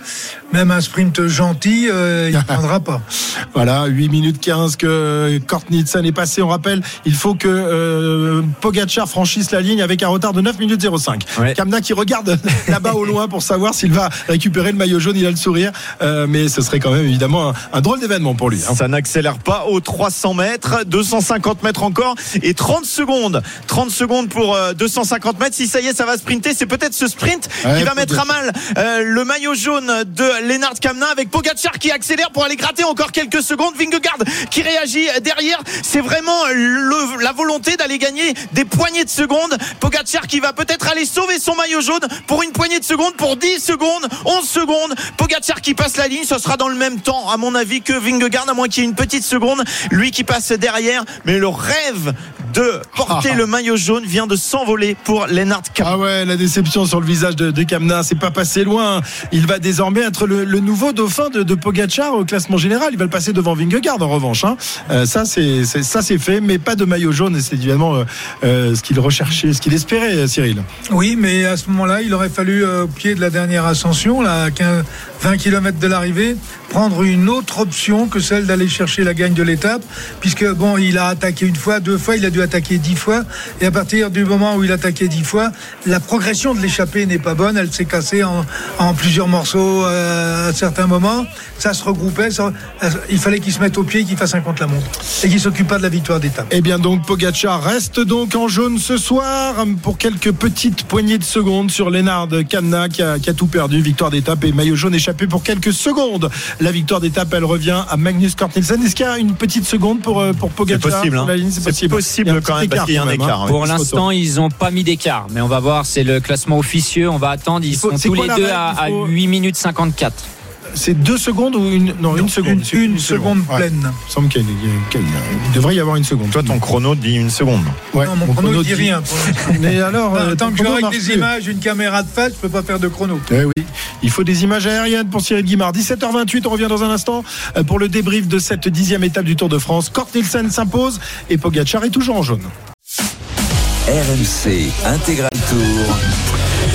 même un sprint gentil, euh, il ne prendra pas. Voilà, 8 minutes 15 que Kort Nielsen est passé. On rappelle, il faut que euh, Pogacar franchisse la ligne avec un retard de 9 minutes 05. Ouais. Kamna qui regarde là-bas au loin pour savoir s'il va récupérer le maillot jaune. Il a le sourire, Euh, mais ce serait quand même évidemment un, un drôle d'événement pour lui. hein. Ça n'accélère pas aux 300 mètres, 250 mètres encore et 30 secondes. 30 secondes pour euh, 250 mètres. Si ça y est, ça va sprinter, c'est peut-être ce sprint Ouais, qui va peut-être. mettre à mal euh, le maillot jaune de Lennart Kamna avec Pogacar qui accélère pour aller gratter encore quelques secondes. Vingegaard qui réagit derrière. C'est vraiment le- la volonté d'aller gagner des poignées de secondes. Pogacar qui va peut-être aller sauver son maillot jaune pour une poignée de secondes, pour 10 secondes, 11 secondes. Pogacar qui passe la ligne, ce sera dans le même temps, à mon avis, que Vingegaard, à moins qu'il y ait une petite seconde. Lui qui passe derrière. Mais le rêve de porter le maillot jaune vient de s'envoler pour Lennart Kamna. Ah ouais, la déception sur le visage de, de Kamna, c'est pas passé loin. Il va désormais être le, nouveau dauphin de, de Pogacar au classement général. Il va le passer devant Vingegaard en revanche. hein. Euh, ça c'est fait, mais pas de maillot jaune. C'est évidemment euh, euh, ce qu'il recherchait, ce qu'il espérait, Cyril. Oui, mais à ce moment-là, il aurait fallu, au pied de la dernière ascension, là, à 15 20 km de l'arrivée, prendre une autre option que celle d'aller chercher la gagne de l'étape, puisque bon, il a attaqué une fois, deux fois, il a dû attaquer dix fois, et à partir du moment où il a attaqué dix fois, la progression de l'échappée n'est pas bonne, elle s'est cassée en, plusieurs morceaux euh, à certains moments, ça se regroupait, ça- il fallait qu'il se mette au pied, qu'il fasse un contre-la-montre, et qu'il s'occupe pas de la victoire d'étape. Eh bien donc Pogacar reste donc en jaune ce soir pour quelques petites poignées de secondes sur Lennard Kamna qui a, qui a tout perdu. Victoire d'étape et maillot jaune échappé pour quelques secondes. La victoire d'étape elle revient à Magnus Cort Nielsen. Est-ce qu'il y a une petite seconde pour, euh, pour C'est Pogacar possible, sur hein. C'est C'est possible. possible quand même, parce qu'il y a un hein. écart. Pour l'instant, ils n'ont pas mis d'écart, mais on va voir. C'est le classement officieux. On va attendre. Ils faut- sont c'est tous quoi les deux à, à Il faut- 8 minutes 54. C'est deux secondes ou une Non, une seconde. Une, seconde pleine. Il semble qu'il y a- qu'il y a- il devrait y avoir une seconde. Toi, ton chrono dit une seconde. Ouais, Non, mon chrono ne dit rien. Mais alors, euh, Tant que je chrono marche des plus. images, une caméra de face, je peux pas faire de chrono. Eh oui, il faut des images aériennes pour Cyril Guimard. 17h28, on revient dans un instant euh, pour le débrief de cette dixième étape du Tour de France. Kort Nielsen s'impose et Pogacar est toujours en jaune. RMC Intégral Tour.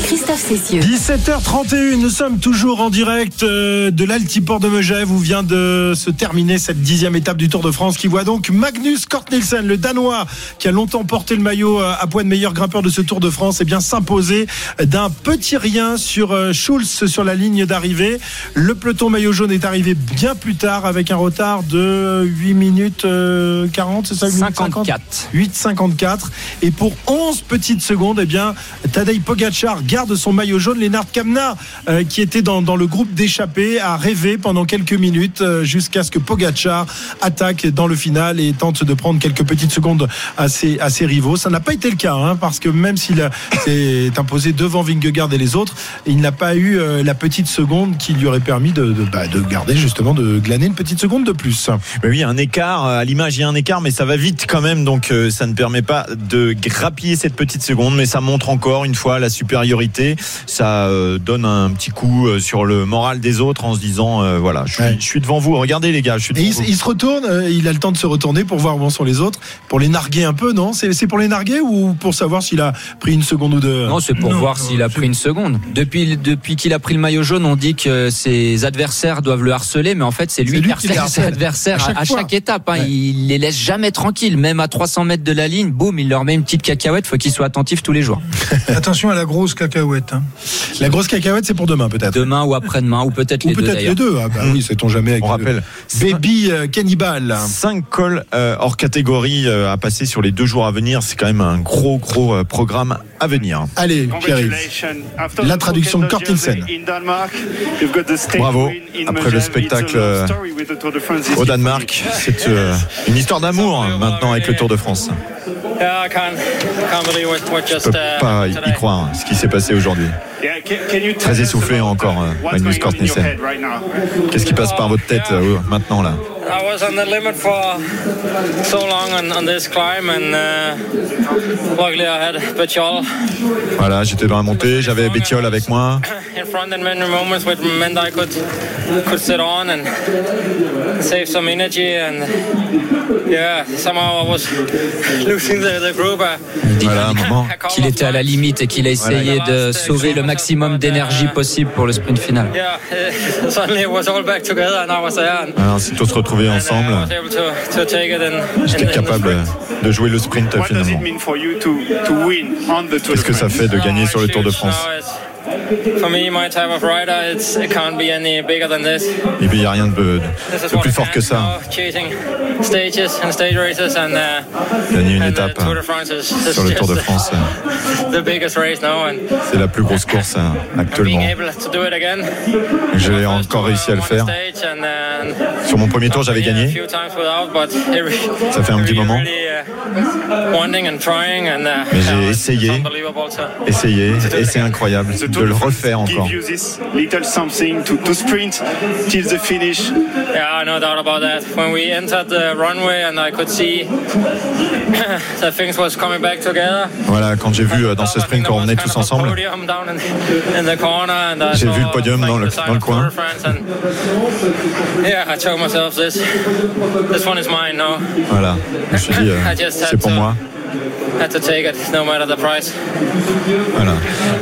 Christophe Cessieux. 17h31, nous sommes toujours en direct euh, de l'Altiport de Megève où vient de se terminer cette dixième étape du Tour de France qui voit donc Magnus Kort Nielsen, le Danois qui a longtemps porté le maillot euh, à poids de meilleur grimpeur de ce Tour de France, et bien s'imposer d'un petit rien sur euh, Schulz sur la ligne d'arrivée. Le peloton maillot jaune est arrivé bien plus tard avec un retard de 8 minutes euh, 40, c'est ça 8 minutes 50 54. 8,54 et pour 11 petites secondes eh bien Tadej Pogacar garde son maillot jaune Lennart Kamna euh, qui était dans, le groupe d'échappés a rêvé pendant quelques minutes euh, jusqu'à ce que Pogacar attaque dans le final et tente de prendre quelques petites secondes à ses, rivaux ça n'a pas été le cas hein, parce que même s'il s'est imposé devant Vingegaard et les autres il n'a pas eu euh, la petite seconde qui lui aurait permis de, bah, de garder justement de glaner une petite seconde de plus Mais oui, un écart. À l'image, il y a un écart, mais ça va vite quand même. Donc, ça ne permet pas de grappiller cette petite seconde, mais ça montre encore une fois la supériorité. Ça euh, donne un petit coup euh, sur le moral des autres en se disant euh, voilà, je suis, Ouais. je suis devant vous. Regardez les gars, je suis devant il, vous. il se retourne, euh, il a le temps de se retourner pour voir où en sont les autres, pour les narguer un peu, non? C'est c'est pour les narguer ou pour savoir s'il a pris une seconde ou deux? Non, c'est pour Non, voir non, s'il a pris une seconde. Depuis, depuis qu'il a pris le maillot jaune, on dit que ses adversaires doivent le harceler, mais en fait, c'est lui, C'est lui qui harcèle ses adversaires À chaque à fois. chaque, étape. hein. Ouais. Il les laisse jamais tranquilles. Même à 300 mètres de la ligne, boum, il leur met une petite cacahuète. Faut qu'il soit attentif tous les jours. Attention à la grosse cacahuète. hein. La grosse cacahuète, c'est pour demain peut-être. Demain ou après-demain, ou peut-être Ou les deux peut-être les deux. Ah bah oui, sait-on jamais. Avec On le rappelle. Baby euh, Cannibal. 5 cols euh, hors catégorie euh, à passer sur les deux jours à venir. C'est quand même un gros, gros euh, programme à venir. Allez, Pierre-Yves. La traduction de Nielsen. Bravo. Après le spectacle euh, au Danemark, c'est euh, une histoire d'amour hein, maintenant avec le Tour de France. Yeah, I can't, can't believe what, what Je just peux uh, pas y croire ce qui s'est passé aujourd'hui. Très essoufflé encore, euh, Magnus. Qu'est-ce qui passe par votre tête euh, maintenant là I was on the limit for so long on, on this climb, and uh, luckily I had Bechol Voilà, j'étais dans la montée, j'avais Bétiol avec moi. in front many moments, which meant I could could sit on and save some energy. And yeah, somehow I was losing the, the group. I, Voilà, un moment. Qu'il était à la limite et qu'il a essayé de sauver le maximum d'énergie possible pour le sprint final. Yeah, uh, suddenly it was all back together, and I was there. And, Alors, c'est tous retrouvés uh, ensemble. J'étais capable de jouer le sprint finalement. Qu'est-ce que ça fait de gagner sur le Tour de France? For me, my type of rider, it's, it can't be any bigger than this. Et puis il n'y a rien de, de what plus fort que ça. stages and stage races and, uh, Gagner une and étape the Tour de France is, is sur le Tour de France, and c'est la plus grosse course being actuellement. again. J'ai encore réussi à le faire. Uh, Sur mon premier tour, j'avais gagné. Ça fait un petit moment. Uh, wanting and trying and, Mais j'ai essayé. Essayer, et c'est incroyable de le refaire encore. Yeah, no doubt about that. When we entered the runway and I could see that things was coming back together. Voilà, quand j'ai vu euh, dans ce sprint qu'on revenait tous ensemble, J'ai vu le podium dans le- dans le coin. de France and yeah, I told myself this. This one is mine now. voilà, je me suis dit, euh, c'est pour moi. Voilà.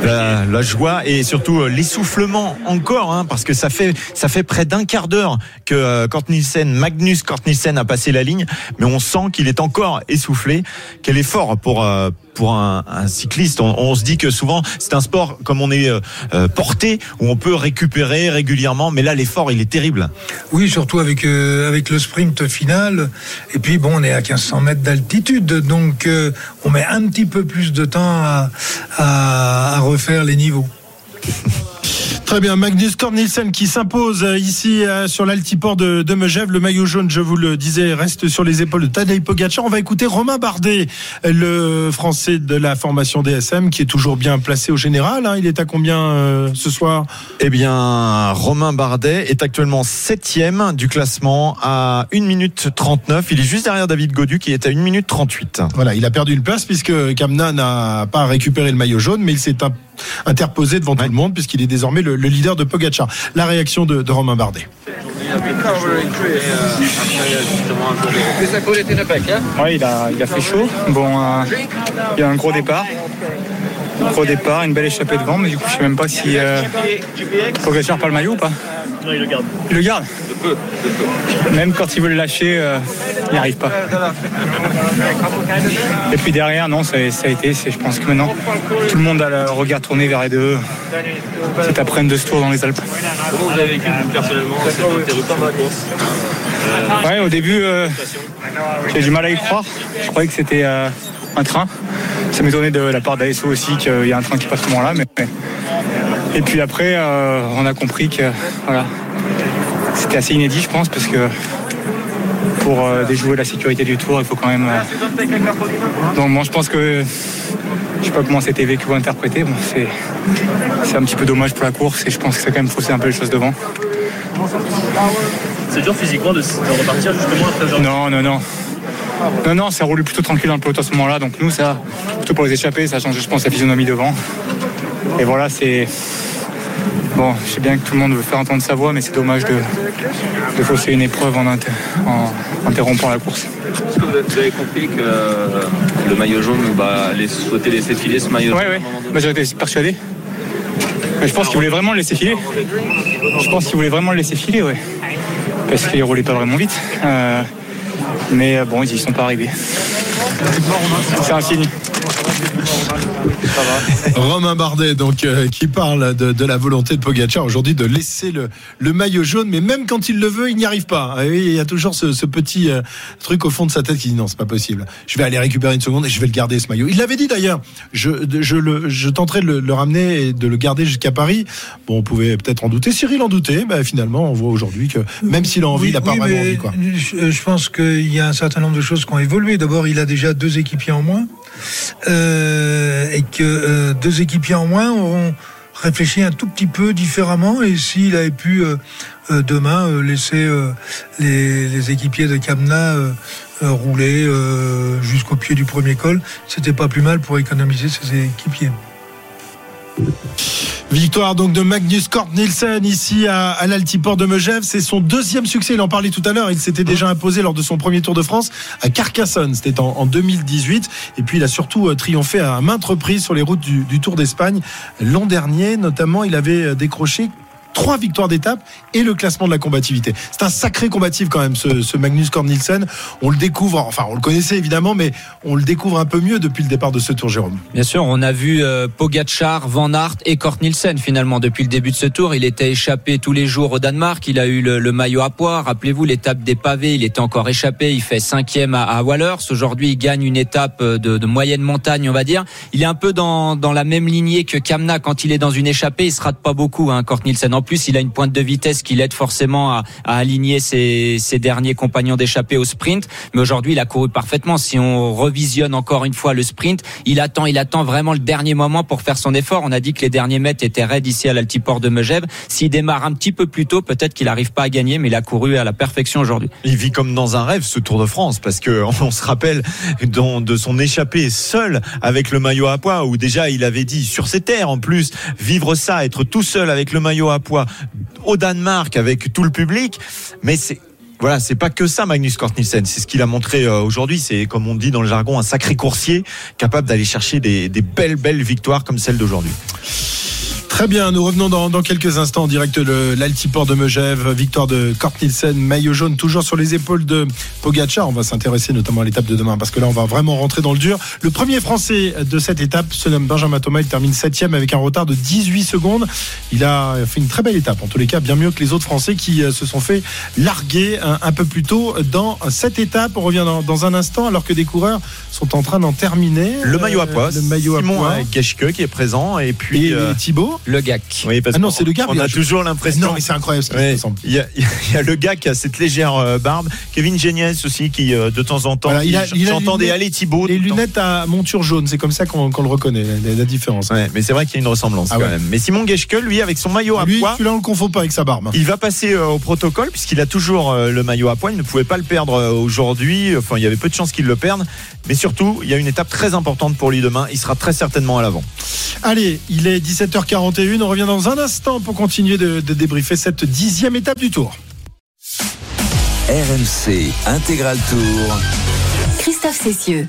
La, la joie et surtout euh, l'essoufflement encore, hein, parce que ça fait ça fait près d'un quart d'heure que euh, Kort Nielsen, Magnus Kort Nielsen a passé la ligne, mais on sent qu'il est encore essoufflé. Quel effort pour euh, pour un, un cycliste. On, on se dit que souvent c'est un sport comme on est euh, euh, porté où on peut récupérer régulièrement, mais là l'effort il est terrible. Oui, surtout avec euh, avec le sprint final. Et puis bon, on est à 1500 mètres d'altitude, donc euh, on met un petit peu plus de temps à, à, à refaire les niveaux. Très bien, Magnus Cort Nielsen qui s'impose euh, ici euh, sur l'altiport de, de Megève. Le maillot jaune, je vous le disais, reste sur les épaules de Tadej Pogacar. On va écouter Romain Bardet, le français de la formation DSM, qui est toujours bien placé au général. hein. Il est à combien euh, ce soir? Eh bien, Romain Bardet est actuellement septième du classement à 1 minute 39. Il est juste derrière David Godu qui est à 1 minute 38. Voilà, il a perdu une place puisque Kamna n'a pas récupéré le maillot jaune, mais il s'est interposé devant tout le monde puisqu'il est désormais le, le leader de Pogacar. La réaction de, Romain Bardet. A, il a fait chaud. Bon, euh, il y a un gros départ. Un gros départ, une belle échappée devant, mais du coup, je sais même pas si euh, Pogacar pas le maillot ou pas. Non, il le garde. Il le garde Même quand il veut le lâcher, euh, il n'y arrive pas. Et puis derrière, non, ça, ça a été, c'est- je pense que maintenant, tout le monde a le regard tourné vers les deux. Cet après de ce tour dans les Alpes. Comment vous avez vécu personnellement cette interruption Ouais, au début, euh, j'ai du mal à y croire. Je croyais que c'était euh, un train. Ça m'étonnait de la part d'ASO aussi qu'il y a un train qui passe ce moment-là. Mais... Et puis après, euh, on a compris que voilà, c'était assez inédit, je pense, parce que pour euh, déjouer la sécurité du tour, il faut quand même. euh, Donc, moi, je pense que. Je sais pas comment c'était vécu ou interprété. Bon, c'est, c'est un petit peu dommage pour la course et je pense que ça a quand même faussé un peu les choses devant. C'est dur physiquement de, de repartir justement après ce genre Non, non, non. Non, non, ça roule plutôt tranquille dans le peloton à ce moment-là. Donc nous, ça, plutôt pour les échapper, ça change, je pense, la physionomie devant. Et voilà, c'est. Bon, je sais bien que tout le monde veut faire entendre sa voix, mais c'est dommage de, de fausser une épreuve en, inter- en interrompant la course. Est-ce que vous avez- compris que le maillot jaune bah, souhaiter laisser filer ce maillot jaune ouais. Moi, j'aurais été persuadé. Mais je pense qu'il voulait vraiment le laisser filer. Je pense qu'il voulait vraiment le laisser filer, ouais. Parce qu'il roulait pas vraiment vite. Euh, mais euh, bon, ils y sont pas arrivés. C'est un. Romain Bardet, donc, euh, qui parle de, de la volonté de Pogacar aujourd'hui de laisser le, le maillot jaune, mais même quand il le veut, il n'y arrive pas. Ah oui, il y a toujours ce, ce petit euh, truc au fond de sa tête qui dit non, c'est pas possible. Je vais aller récupérer une seconde et je vais le garder ce maillot. Il l'avait dit d'ailleurs. Je, je, le, je tenterai de le, le ramener et de le garder jusqu'à Paris. Bon, on pouvait peut-être en douter. Cyril en doutait. Bah, finalement, on voit aujourd'hui que même s'il a envie, Oui, il n'a pas oui, vraiment envie. Quoi. Je, je pense qu'il y a un certain nombre de choses qui ont évolué. D'abord, il a déjà deux équipiers en moins. Euh, et que euh, deux équipiers en moins auront réfléchi un tout petit peu différemment. Et s'il avait pu euh, demain laisser les, équipiers de Kamna rouler jusqu'au pied du premier col, c'était pas plus mal pour économiser ses équipiers. Victoire donc de Magnus Cort Nielsen ici à, à l'Altiport de Megève. C'est son deuxième succès. Il en parlait tout à l'heure. Il s'était déjà imposé lors de son premier Tour de France à Carcassonne. C'était en, en 2018. Et puis il a surtout euh, triomphé à maintes reprises sur les routes du, du Tour d'Espagne. L'an dernier, notamment, il avait euh, décroché trois victoires d'étape et le classement de la combativité. C'est un sacré combatif quand même, ce, ce Magnus Cort Nielsen. On le découvre, enfin on le connaissait évidemment, mais on le découvre un peu mieux depuis le départ de ce Tour, Jérôme. Bien sûr, on a vu euh, Van Aert et Kort Nielsen finalement depuis le début de ce tour. Il était échappé tous les jours au Danemark. Il a eu le, maillot à poids. Rappelez-vous l'étape des pavés. Il était encore échappé. Il fait cinquième à, à Wallers. Aujourd'hui, il gagne une étape euh, de, moyenne montagne, on va dire. Il est un peu dans, la même lignée que Kamna quand il est dans une échappée. Il se rate pas beaucoup, hein, Kort Nielsen. En plus, il a une pointe de vitesse qui l'aide forcément à, aligner ses, derniers compagnons d'échappée au sprint. Mais aujourd'hui, il a couru parfaitement. Si on revisionne encore une fois le sprint, il attend, il attend vraiment le dernier moment pour faire son effort. On a dit que les derniers mètres étaient raides ici à l'altiport de Megève. S'il démarre un petit peu plus tôt, peut-être qu'il n'arrive pas à gagner, mais il a couru à la perfection aujourd'hui. Il vit comme dans un rêve ce Tour de France parce que on se rappelle de son échappée seul avec le maillot à poids où déjà il avait dit sur ses terres en plus vivre ça, être tout seul avec le maillot à poids au Danemark avec tout le public, mais c'est voilà, c'est pas que ça, Magnus Cort Nielsen. C'est ce qu'il a montré euh, aujourd'hui. C'est, comme on dit dans le jargon, un sacré coursier capable d'aller chercher des, des belles, belles victoires comme celle d'aujourd'hui. Très bien, nous revenons dans, dans quelques instants en direct de l'Altiport de Megève, victoire de Kort Nielsen, maillot jaune toujours sur les épaules de Pogacar. On va s'intéresser notamment à l'étape de demain parce que là on va vraiment rentrer dans le dur. Le premier français de cette étape se nomme Benjamin Thomas, il termine 7 avec un retard de 18 secondes. Il a fait une très belle étape, en tous les cas bien mieux que les autres Français qui euh, se sont fait larguer un, un peu plus tôt dans cette étape. On revient dans, dans un instant alors que des coureurs sont en train d'en terminer. Le maillot à Euh, poids, le maillot Simon à poids. Geschke qui est présent et puis Et, euh, Thibaut. Le GAC. oui, parce Ah non, c'est le gars, On a toujours l'impression. Non, mais c'est incroyable ce qui Ouais. Il y, a, il y a le gars qui a cette légère euh, barbe, Kevin Geniès aussi, qui euh, de temps en temps, Voilà, il a- il a j'entends les des lunettes- Thibaut. Les à monture jaune, c'est comme ça qu'on qu'on le reconnaît, la, la différence. Ouais, mais c'est vrai qu'il y a une ressemblance Ah quand ouais. même. Mais Simon Geschke, lui, avec son maillot à Lui, poids, celui-là, on le confond pas avec sa barbe. il va passer euh, au protocole puisqu'il a toujours le maillot à poids. Il ne pouvait pas le perdre aujourd'hui. Enfin, il y avait peu de chances qu'il le perde. Mais surtout, il y a une étape très importante pour lui demain. Il sera très certainement à l'avant. Allez, il est 17h41. On revient dans un instant pour continuer de, de débriefer cette dixième étape du Tour. RMC Intégral Tour. Christophe Cessieux.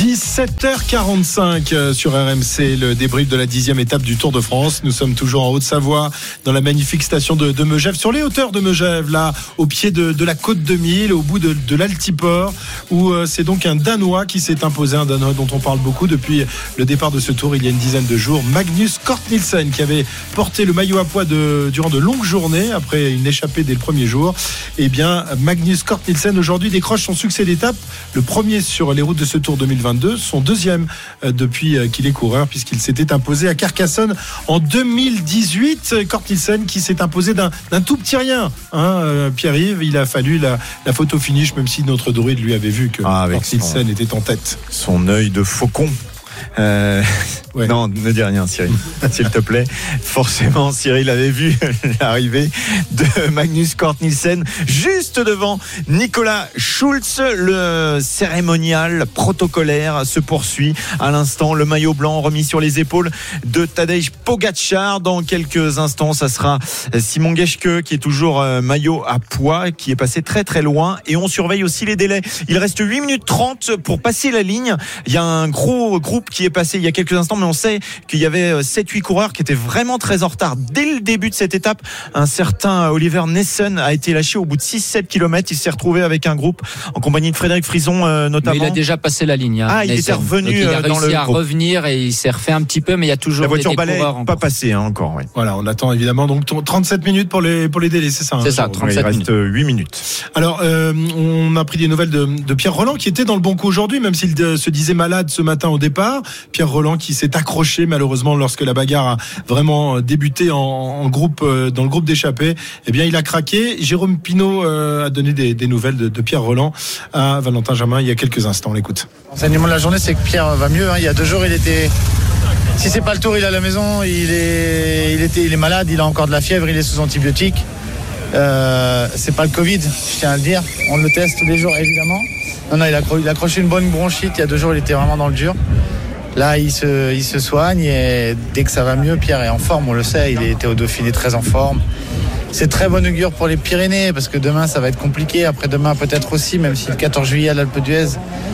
17h45 euh, sur RMC, le débrief de la dixième étape du Tour de France. Nous sommes toujours en Haute-Savoie, dans la magnifique station de, de Megève, sur les hauteurs de Megève, là, au pied de, de la côte de Mille, au bout de, de l'Altiport, où euh, c'est donc un Danois qui s'est imposé, un Danois dont on parle beaucoup depuis le départ de ce Tour il y a une dizaine de jours, Magnus Cort Nielsen, qui avait porté le maillot à poids durant de longues journées, après une échappée dès le premier jour. Eh bien, Magnus Cort Nielsen aujourd'hui décroche son succès d'étape, le premier sur les routes de ce Tour 2022, son deuxième euh, depuis euh, qu'il est coureur, puisqu'il s'était imposé à Carcassonne en 2018. Cort Nielsen qui s'est imposé d'un tout petit rien. Hein, euh, Pierre-Yves, il a fallu la, la photo finish, même si notre druide lui avait vu que Ah, était en tête. Son œil de faucon. Euh, Non, ne dis rien, Cyril, s'il te plaît. Forcément, Cyril avait vu l'arrivée de Magnus Cort Nielsen juste devant Nicolas Schulz. Le cérémonial protocolaire se poursuit à l'instant. Le maillot blanc remis sur les épaules de Tadej Pogacar. Dans quelques instants, ça sera Simon Geschke qui est toujours euh, maillot à poids, qui est passé très très loin. Et on surveille aussi les délais. Il reste 8 minutes 30 pour passer la ligne. Il y a un gros groupe qui est passé il y a quelques instants mais on sait qu'il y avait 7-8 coureurs qui étaient vraiment très en retard dès le début de cette étape. Un certain Oliver Nessen a été lâché au bout de 6-7 km. Il s'est retrouvé avec un groupe en compagnie de Frédéric Frison euh, notamment. Mais il a déjà passé la ligne. hein, Ah, il était revenu, Donc, il a euh, dans réussi le à groupe. revenir et il s'est refait un petit peu, mais il y a toujours La voiture des balai coureurs pas passée hein, encore. ouais. Voilà, on attend évidemment donc 37 minutes pour les, pour les délais, c'est ça hein, C'est ça, Jérôme 37 il reste minutes. 8 minutes. Alors, euh, on a pris des nouvelles de, de Pierre Roland qui était dans le bon coup aujourd'hui, même s'il euh, se disait malade ce matin au départ. Pierre Roland qui s'est accroché malheureusement lorsque la bagarre a vraiment euh, débuté en, groupe, euh, dans le groupe d'échappés. Eh bien, il a craqué. Jérôme Pinault euh, a donné des, nouvelles de, Pierre Roland à Valentin Germain il y a quelques instants. On l'écoute. L'enseignement de la journée, c'est que Pierre va mieux. hein. Il y a deux jours, il était. Si c'est pas le tour, il est à la maison. Il est, était, malade. Il a encore de la fièvre. Il est sous antibiotiques. C'est pas le Covid, je tiens à le dire. On le teste tous les jours, évidemment. Non, non, il a accroché une bonne bronchite. Il y a deux jours, il était vraiment dans le dur. Là, il se, il se soigne et dès que ça va mieux, Pierre est en forme. On le sait. Il était au Dauphiné très en forme. C'est très bon augure pour les Pyrénées parce que demain ça va être compliqué. Après demain peut-être aussi, même si le 14 juillet à l'Alpe d'Huez,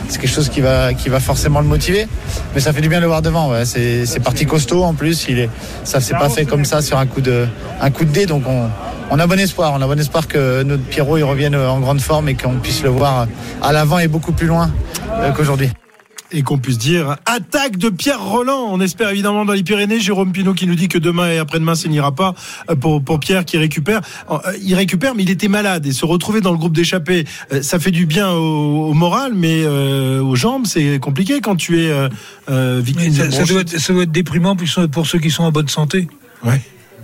c'est quelque chose qui va, qui va forcément le motiver. Mais ça fait du bien de le voir devant. C'est, c'est parti costaud en plus. Il est, ça s'est pas fait comme ça sur un coup de, un coup de dé. Donc on, on a bon espoir. On a bon espoir que notre Pierrot il revienne en grande forme et qu'on puisse le voir à l'avant et beaucoup plus loin euh, qu'aujourd'hui. Et qu'on puisse dire attaque de Pierre Roland. On espère évidemment dans les Pyrénées. Jérôme Pinot qui nous dit que demain et après-demain, ça n'ira pas euh, pour, pour Pierre qui récupère. Euh, Il récupère, mais il était malade et se retrouver dans le groupe d'échappés, euh, ça fait du bien au, au moral, mais euh, aux jambes, c'est compliqué quand tu es euh, victime de ça, doit être, ça doit être déprimant pour ceux, pour ceux qui sont en bonne santé. Ouais.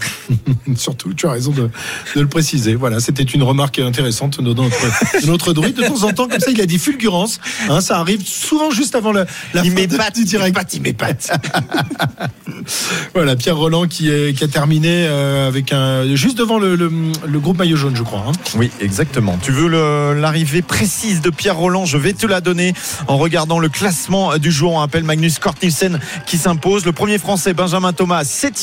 Surtout, tu as raison de, de le préciser. Voilà, c'était une remarque intéressante de notre, de notre druide. De temps en temps, comme ça, il a des fulgurances. Hein, ça arrive souvent juste avant la, la Il fin du direct. il m'épate. Voilà, Pierre Roland qui, est- qui a terminé euh, avec un juste devant le, le- le groupe maillot jaune, je crois. hein. Oui, exactement. Tu veux le- l'arrivée précise de Pierre Roland Je vais te la donner en regardant le classement du jour. On appelle Magnus Cort Nielsen qui s'impose. Le premier français, Benjamin Thomas, 7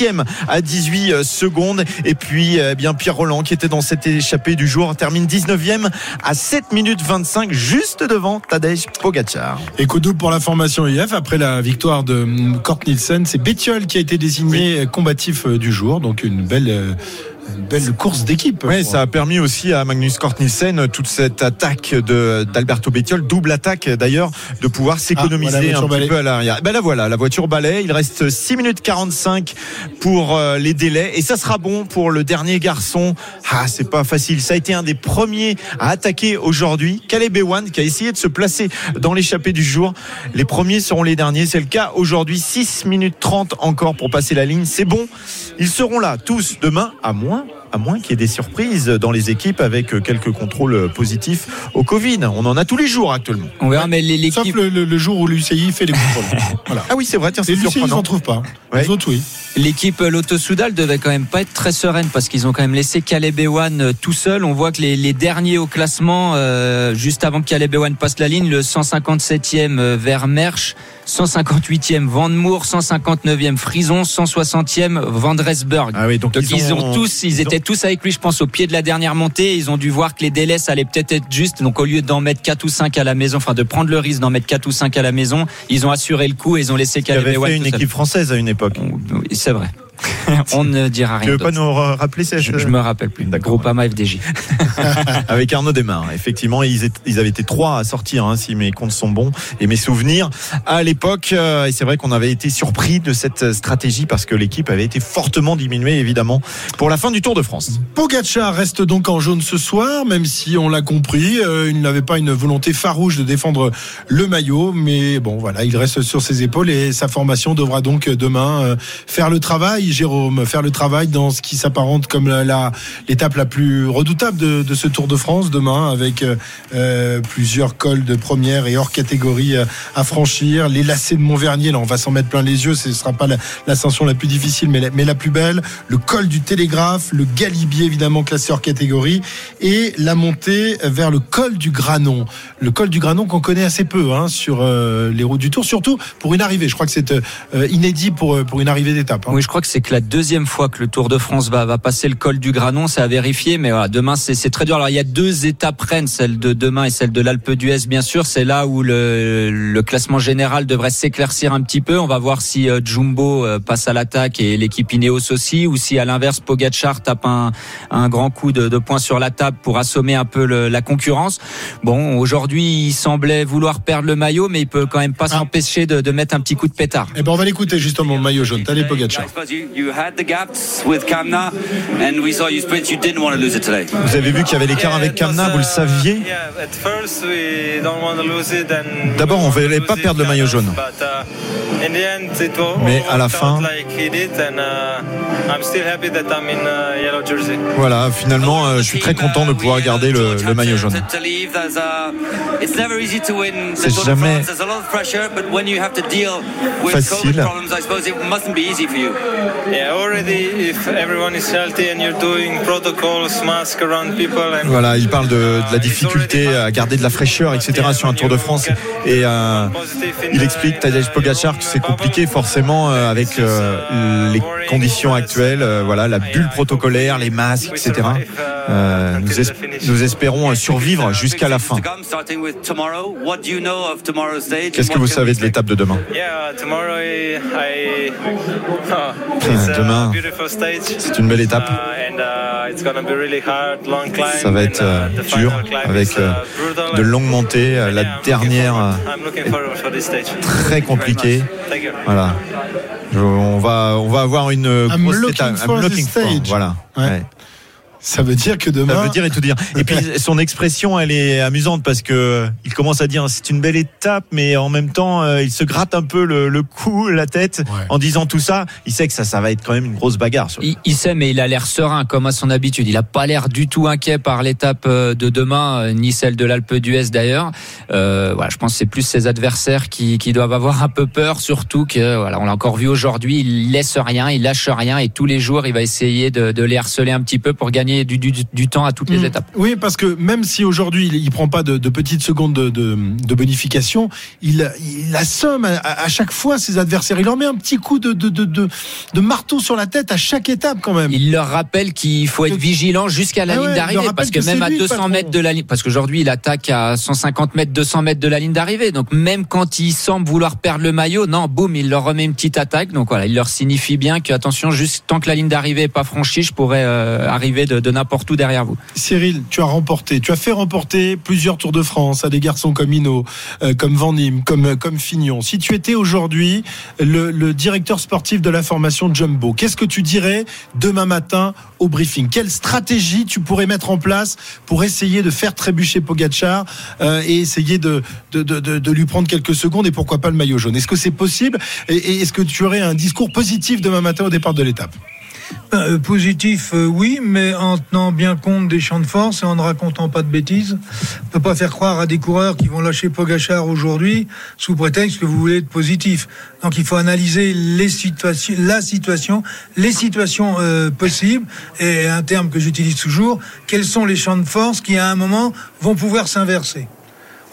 à 18 secondes. Et puis, eh bien, Pierre Roland qui était dans cette échappée du jour termine 19e à 7 minutes 25, juste devant Tadej Pogacar. Et coup double pour la formation IF après la victoire de hum, Kort Nielsen. C'est Bettiol qui a été désigné combatif euh, du jour. Donc une belle, euh, une belle course d'équipe. Oui, ça a permis aussi à Magnus Cort Nielsen toute cette attaque de d'Alberto Bettiol, double attaque d'ailleurs, de pouvoir s'économiser Ah, voilà, la un petit peu à l'arrière. Ben la voilà, la voiture balai. Il reste 6 minutes 45 pour euh, les délais et ça sera bon pour le dernier garçon. Ah, c'est pas facile. Ça a été un des premiers à attaquer aujourd'hui. Caleb Ewan qui a essayé de se placer dans l'échappée du jour. Les premiers seront les derniers. C'est le cas aujourd'hui. 6 minutes 30 encore pour passer la ligne. C'est bon. Ils seront là tous demain à moins à moins qu'il y ait des surprises dans les équipes avec quelques contrôles positifs au Covid. On en a tous les jours actuellement. On verra, mais les- Sauf l'équipe. le, le- le jour où l'UCI fait les contrôles. voilà. Ah oui, c'est vrai, tiens, c'est l'UCI, ils surprenant. n'en trouvent pas. Ouais. Les autres, oui. L'équipe euh, Lotto Soudal devait quand même pas être très sereine parce qu'ils ont quand même laissé Caleb Ewan euh, tout seul. On voit que les, les derniers au classement, euh, juste avant que Caleb Ewan passe la ligne, le 157e euh, vers Mersch, 158e Vandemour, 159e Frison, 160e Vandresburg. Ah oui, donc, Donc ils, ont, tous, ils, ils ont- étaient tous avec lui, je pense, au pied de la dernière montée. Ils ont dû voir que les délais, ça allait peut-être être juste. Donc au lieu d'en mettre 4 ou 5 à la maison, enfin de prendre le risque d'en mettre 4 ou 5 à la maison, ils ont assuré le coup et ils ont laissé Il Caleb avait Ewan fait une équipe française à une époque. Oui, c'est vrai. On ne dira rien. Tu veux pas nous ra- rappeler cette je, je me rappelle plus. D'accord. Groupama FDJ. avec Arnaud Desmar. Effectivement, ils, étaient- ils avaient été trois à sortir, hein, si mes comptes sont bons et mes souvenirs à l'époque. euh, Et c'est vrai qu'on avait été surpris de cette stratégie parce que l'équipe avait été fortement diminuée, évidemment, pour la fin du Tour de France. Pogacar reste donc en jaune ce soir, même si on l'a compris, euh, il n'avait pas une volonté farouche de défendre le maillot, mais bon voilà, il reste sur ses épaules et sa formation devra donc demain euh, faire le travail. Jérôme, faire le travail dans ce qui s'apparente comme la- la- l'étape la, plus redoutable de, ce Tour de France demain, avec euh, euh, plusieurs cols de première et hors catégorie euh, à franchir. Les lacets de Montvernier, là, on va s'en mettre plein les yeux. Ce ne sera pas la- l'ascension la, plus difficile, mais la, mais la plus belle. Le col du Télégraphe, le Galibier, évidemment classé hors catégorie, et la montée vers le col du Granon. Le col du Granon qu'on connaît assez peu hein, sur les routes du Tour, surtout pour une arrivée. Je crois que c'est inédit pour, pour une arrivée d'étape. hein. Oui, je crois que c'est que la deuxième fois que le Tour de France va, va passer le col du Granon, c'est à vérifier, mais voilà, demain c'est c'est très dur. Alors il y a deux étapes reines, celle de demain et celle de l'Alpe d'Huez, bien sûr. C'est là où le, le classement général devrait s'éclaircir un petit peu. On va voir si euh, Jumbo euh, passe à l'attaque et l'équipe Ineos aussi, ou si à l'inverse Pogacar tape un, un grand coup de, de poing sur la table pour assommer un peu le- la concurrence. Bon, aujourd'hui il semblait vouloir perdre le maillot, mais il peut quand même pas s'empêcher de, de mettre un petit coup de pétard. Eh ben on va l'écouter justement, le maillot jaune. Allez, Pogacar. You had the gaps with Kamna, and we saw you sprint. You didn't want to lose it today. Vous avez vu qu'il y avait l'écart avec Kamna, vous le saviez D'abord, on ne voulait pas perdre le maillot jaune. Mais à la fin, voilà, finalement, euh, je suis très content de pouvoir garder le, le maillot jaune. C'est jamais France. There's a lot of pressure, but when you have to deal with facile. COVID problems, I suppose it mustn't be easy for you. Yeah, already if everyone is healthy and you're doing protocols, mask around people and Voilà, il parle de, de la difficulté à garder de la fraîcheur, etc. sur un Tour de France. Et euh, il explique, Tadej Pogacar, que c'est compliqué forcément euh, avec euh, les conditions actuelles. euh, voilà, la bulle protocolaire, les masques, etc. Euh, nous, es- nous espérons survivre jusqu'à la fin. Qu'est-ce que vous savez de l'étape de demain? Demain, c'est une belle étape. Uh, uh. Ça va être euh, uh, the dur avec euh, uh, de longues montées. Euh, La dernière euh, I'm looking for stage. très compliquée. Thank you. Voilà. Je- on va on va avoir une I'm grosse looking étape. for the stage. Voilà. Ouais. Ouais. Ça veut dire que demain. Ça veut dire et tout dire. Et puis son expression, elle est amusante parce que il commence à dire c'est une belle étape, mais en même temps, euh, il se gratte un peu le, le cou, la tête, en disant tout ça. Il sait que ça, ça va être quand même une grosse bagarre. sur- Il, il sait, mais il a l'air serein comme à son habitude. Il a pas l'air du tout inquiet par l'étape euh, de demain, euh, ni celle de l'Alpe d'Huez d'ailleurs. Euh, voilà, je pense que c'est plus ses adversaires qui, qui doivent avoir un peu peur, surtout que voilà, on l'a encore vu aujourd'hui. Il laisse rien, il lâche rien, et tous les jours, il va essayer de, de les harceler un petit peu pour gagner du, du, du temps à toutes les Mm. étapes. Oui, parce que même si aujourd'hui il, il prend pas de, de petites secondes de, de, de bonification, il, il assomme à, à chaque fois ses adversaires. Il leur met un petit coup de, de, de, de, de marteau sur la tête à chaque étape quand même. Il leur rappelle qu'il faut être vigilant jusqu'à la Ah ouais, ligne d'arrivée parce que, que même à lui le 200 patron. mètres de la ligne, parce qu'aujourd'hui il attaque à 150 mètres, 200 mètres de la ligne d'arrivée. Donc même quand il semble vouloir perdre le maillot, non, boum, il leur remet une petite attaque. Donc voilà, il leur signifie bien que attention, juste tant que la ligne d'arrivée est pas franchie, je pourrais euh, arriver de, de n'importe où derrière vous. Cyril, tu as remporté, tu as fait remporter plusieurs Tours de France à des garçons comme Hinault, euh, comme Van Nîmes, comme, comme Fignon. Si tu étais aujourd'hui le, directeur sportif de la formation Jumbo, qu'est-ce que tu dirais demain matin au briefing? Quelle stratégie tu pourrais mettre en place pour essayer de faire trébucher Pogacar euh, et essayer de, de, de, de- lui prendre quelques secondes et pourquoi pas le maillot jaune? Est-ce que c'est possible? Et est-ce que tu aurais un discours positif demain matin au départ de l'étape? Euh, positif, euh, oui, mais en tenant bien compte des champs de force et en ne racontant pas de bêtises. On peut pas faire croire à des coureurs qui vont lâcher Pogachar aujourd'hui sous prétexte que vous voulez être positif. Donc il faut analyser les situations, la situation, les situations euh, possibles et un terme que j'utilise toujours, quels sont les champs de force qui à un moment vont pouvoir s'inverser.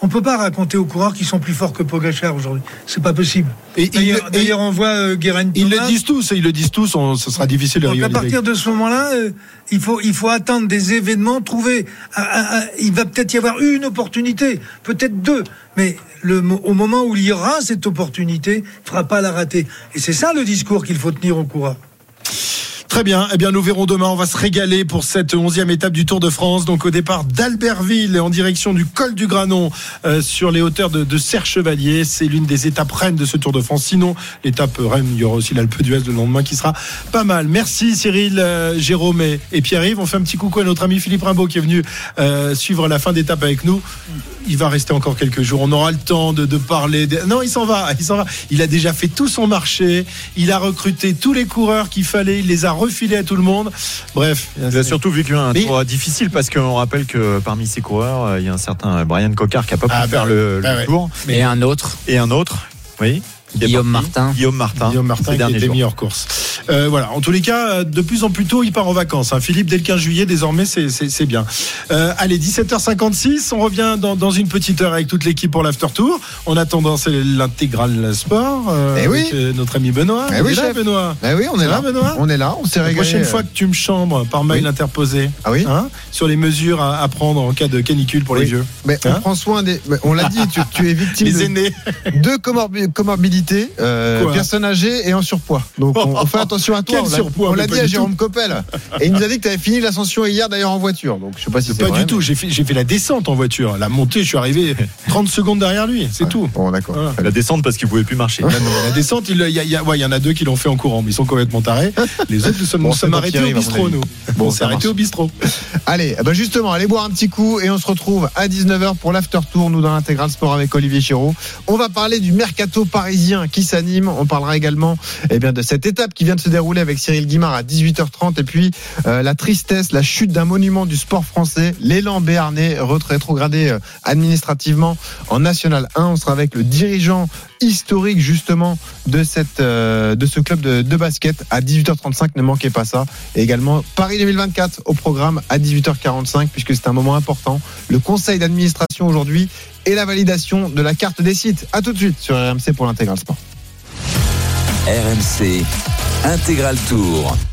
On peut pas raconter aux coureurs qui sont plus forts que Pogachar aujourd'hui. C'est pas possible. Et- D'ailleurs, et- on voit euh, Guérin Ils le disent tous, ils le disent tous, on- ce sera difficile de donc à rivaliser. partir de ce moment-là, euh, il faut il faut attendre des événements, trouver. il va peut-être y avoir une opportunité, peut-être deux, mais le, au moment où il y aura cette opportunité, il ne faudra pas la rater. Et c'est ça le discours qu'il faut tenir au coureur. Très bien. Eh bien, nous verrons demain. On va se régaler pour cette onzième étape du Tour de France. Donc, au départ d'Albertville en direction du col du Granon euh, sur les hauteurs de, de Serre Chevalier. C'est l'une des étapes reines de ce Tour de France. Sinon, l'étape reine, il y aura aussi l'Alpe d'Huez le lendemain qui sera pas mal. Merci Cyril, euh, Jérôme et, et Pierre-Yves. On fait un petit coucou à notre ami Philippe Rimbaud qui est venu euh, suivre la fin d'étape avec nous. Il va rester encore quelques jours. On aura le temps de, de parler. de- Non, il s'en va. Il s'en va. Il a déjà fait tout son marché. Il a recruté tous les coureurs qu'il fallait. Il les a refilés à tout le monde. Bref. Il a surtout vécu un Mais- tour difficile parce qu'on rappelle que parmi ces coureurs, euh, il y a un certain Brian Cocard qui a pas pu Ah, bah faire ouais. le, le Bah ouais. tour. Et un autre, Et un autre, oui. Guillaume. Martin. Guillaume Martin. Guillaume Martin qui derniers était jours. mis hors course. Euh, voilà. En tous les cas, euh, de plus en plus tôt, il part en vacances. hein. Philippe, dès le 15 juillet, désormais, c'est- bien. Euh, allez, 17h56. On revient dans, dans une petite heure avec toute l'équipe pour l'after tour. En attendant, c'est l'intégral sport euh, Eh oui. avec notre ami Benoît. Eh oui, là. Benoît. Oui, on est là. Benoît On est là, on s'est La prochaine fois que tu me chambres par mail Oui. interposé Ah oui hein, sur les mesures à, à prendre en cas de canicule pour les vieux. Mais on Hein prend soin des. On l'a dit, tu, tu es victime Les de aînés. deux comorbi- comorbidités, personnes âgées et en surpoids. Donc on, on fait attention à toi. Quel on l'a- surpoids, on l'a dit à Jérôme Coppel. Et il nous a dit que tu avais fini l'ascension hier d'ailleurs en voiture. Donc je sais pas si c'est Pas vrai, du tout. mais- J'ai fait, la descente en voiture. La montée, je suis arrivé 30 secondes derrière lui. C'est tout. Bon, d'accord. Voilà. La descente parce qu'il pouvait plus marcher. Là, non, mais la descente, il y, y a- ouais, il y en a deux qui l'ont fait en courant, mais ils sont complètement tarés. Les autres, nous sommes, Bon, nous c'est sommes pas arrêtés au bistrot, nous. Bon, on s'est arrêtés au bistrot. Allez, eh ben justement, allez boire un petit coup et on se retrouve à 19h pour l'after tour, nous dans l'intégral sport avec Olivier Giraud. On va parler du mercato parisien qui s'anime. On parlera également eh bien, de cette étape qui vient de se dérouler avec Cyril Guimard à 18h30 et puis euh, la tristesse, la chute d'un monument du sport français, l'élan béarnais rétrogradé euh, administrativement en National 1. On sera avec le dirigeant historique justement de cette euh, de ce club de, de basket à 18h35 ne manquez pas ça. Et également Paris 2024 au programme à 18h45 puisque c'est un moment important. Le conseil d'administration aujourd'hui et la validation de la carte des sites. À tout de suite sur RMC pour l'intégral sport RMC Intégral Tour.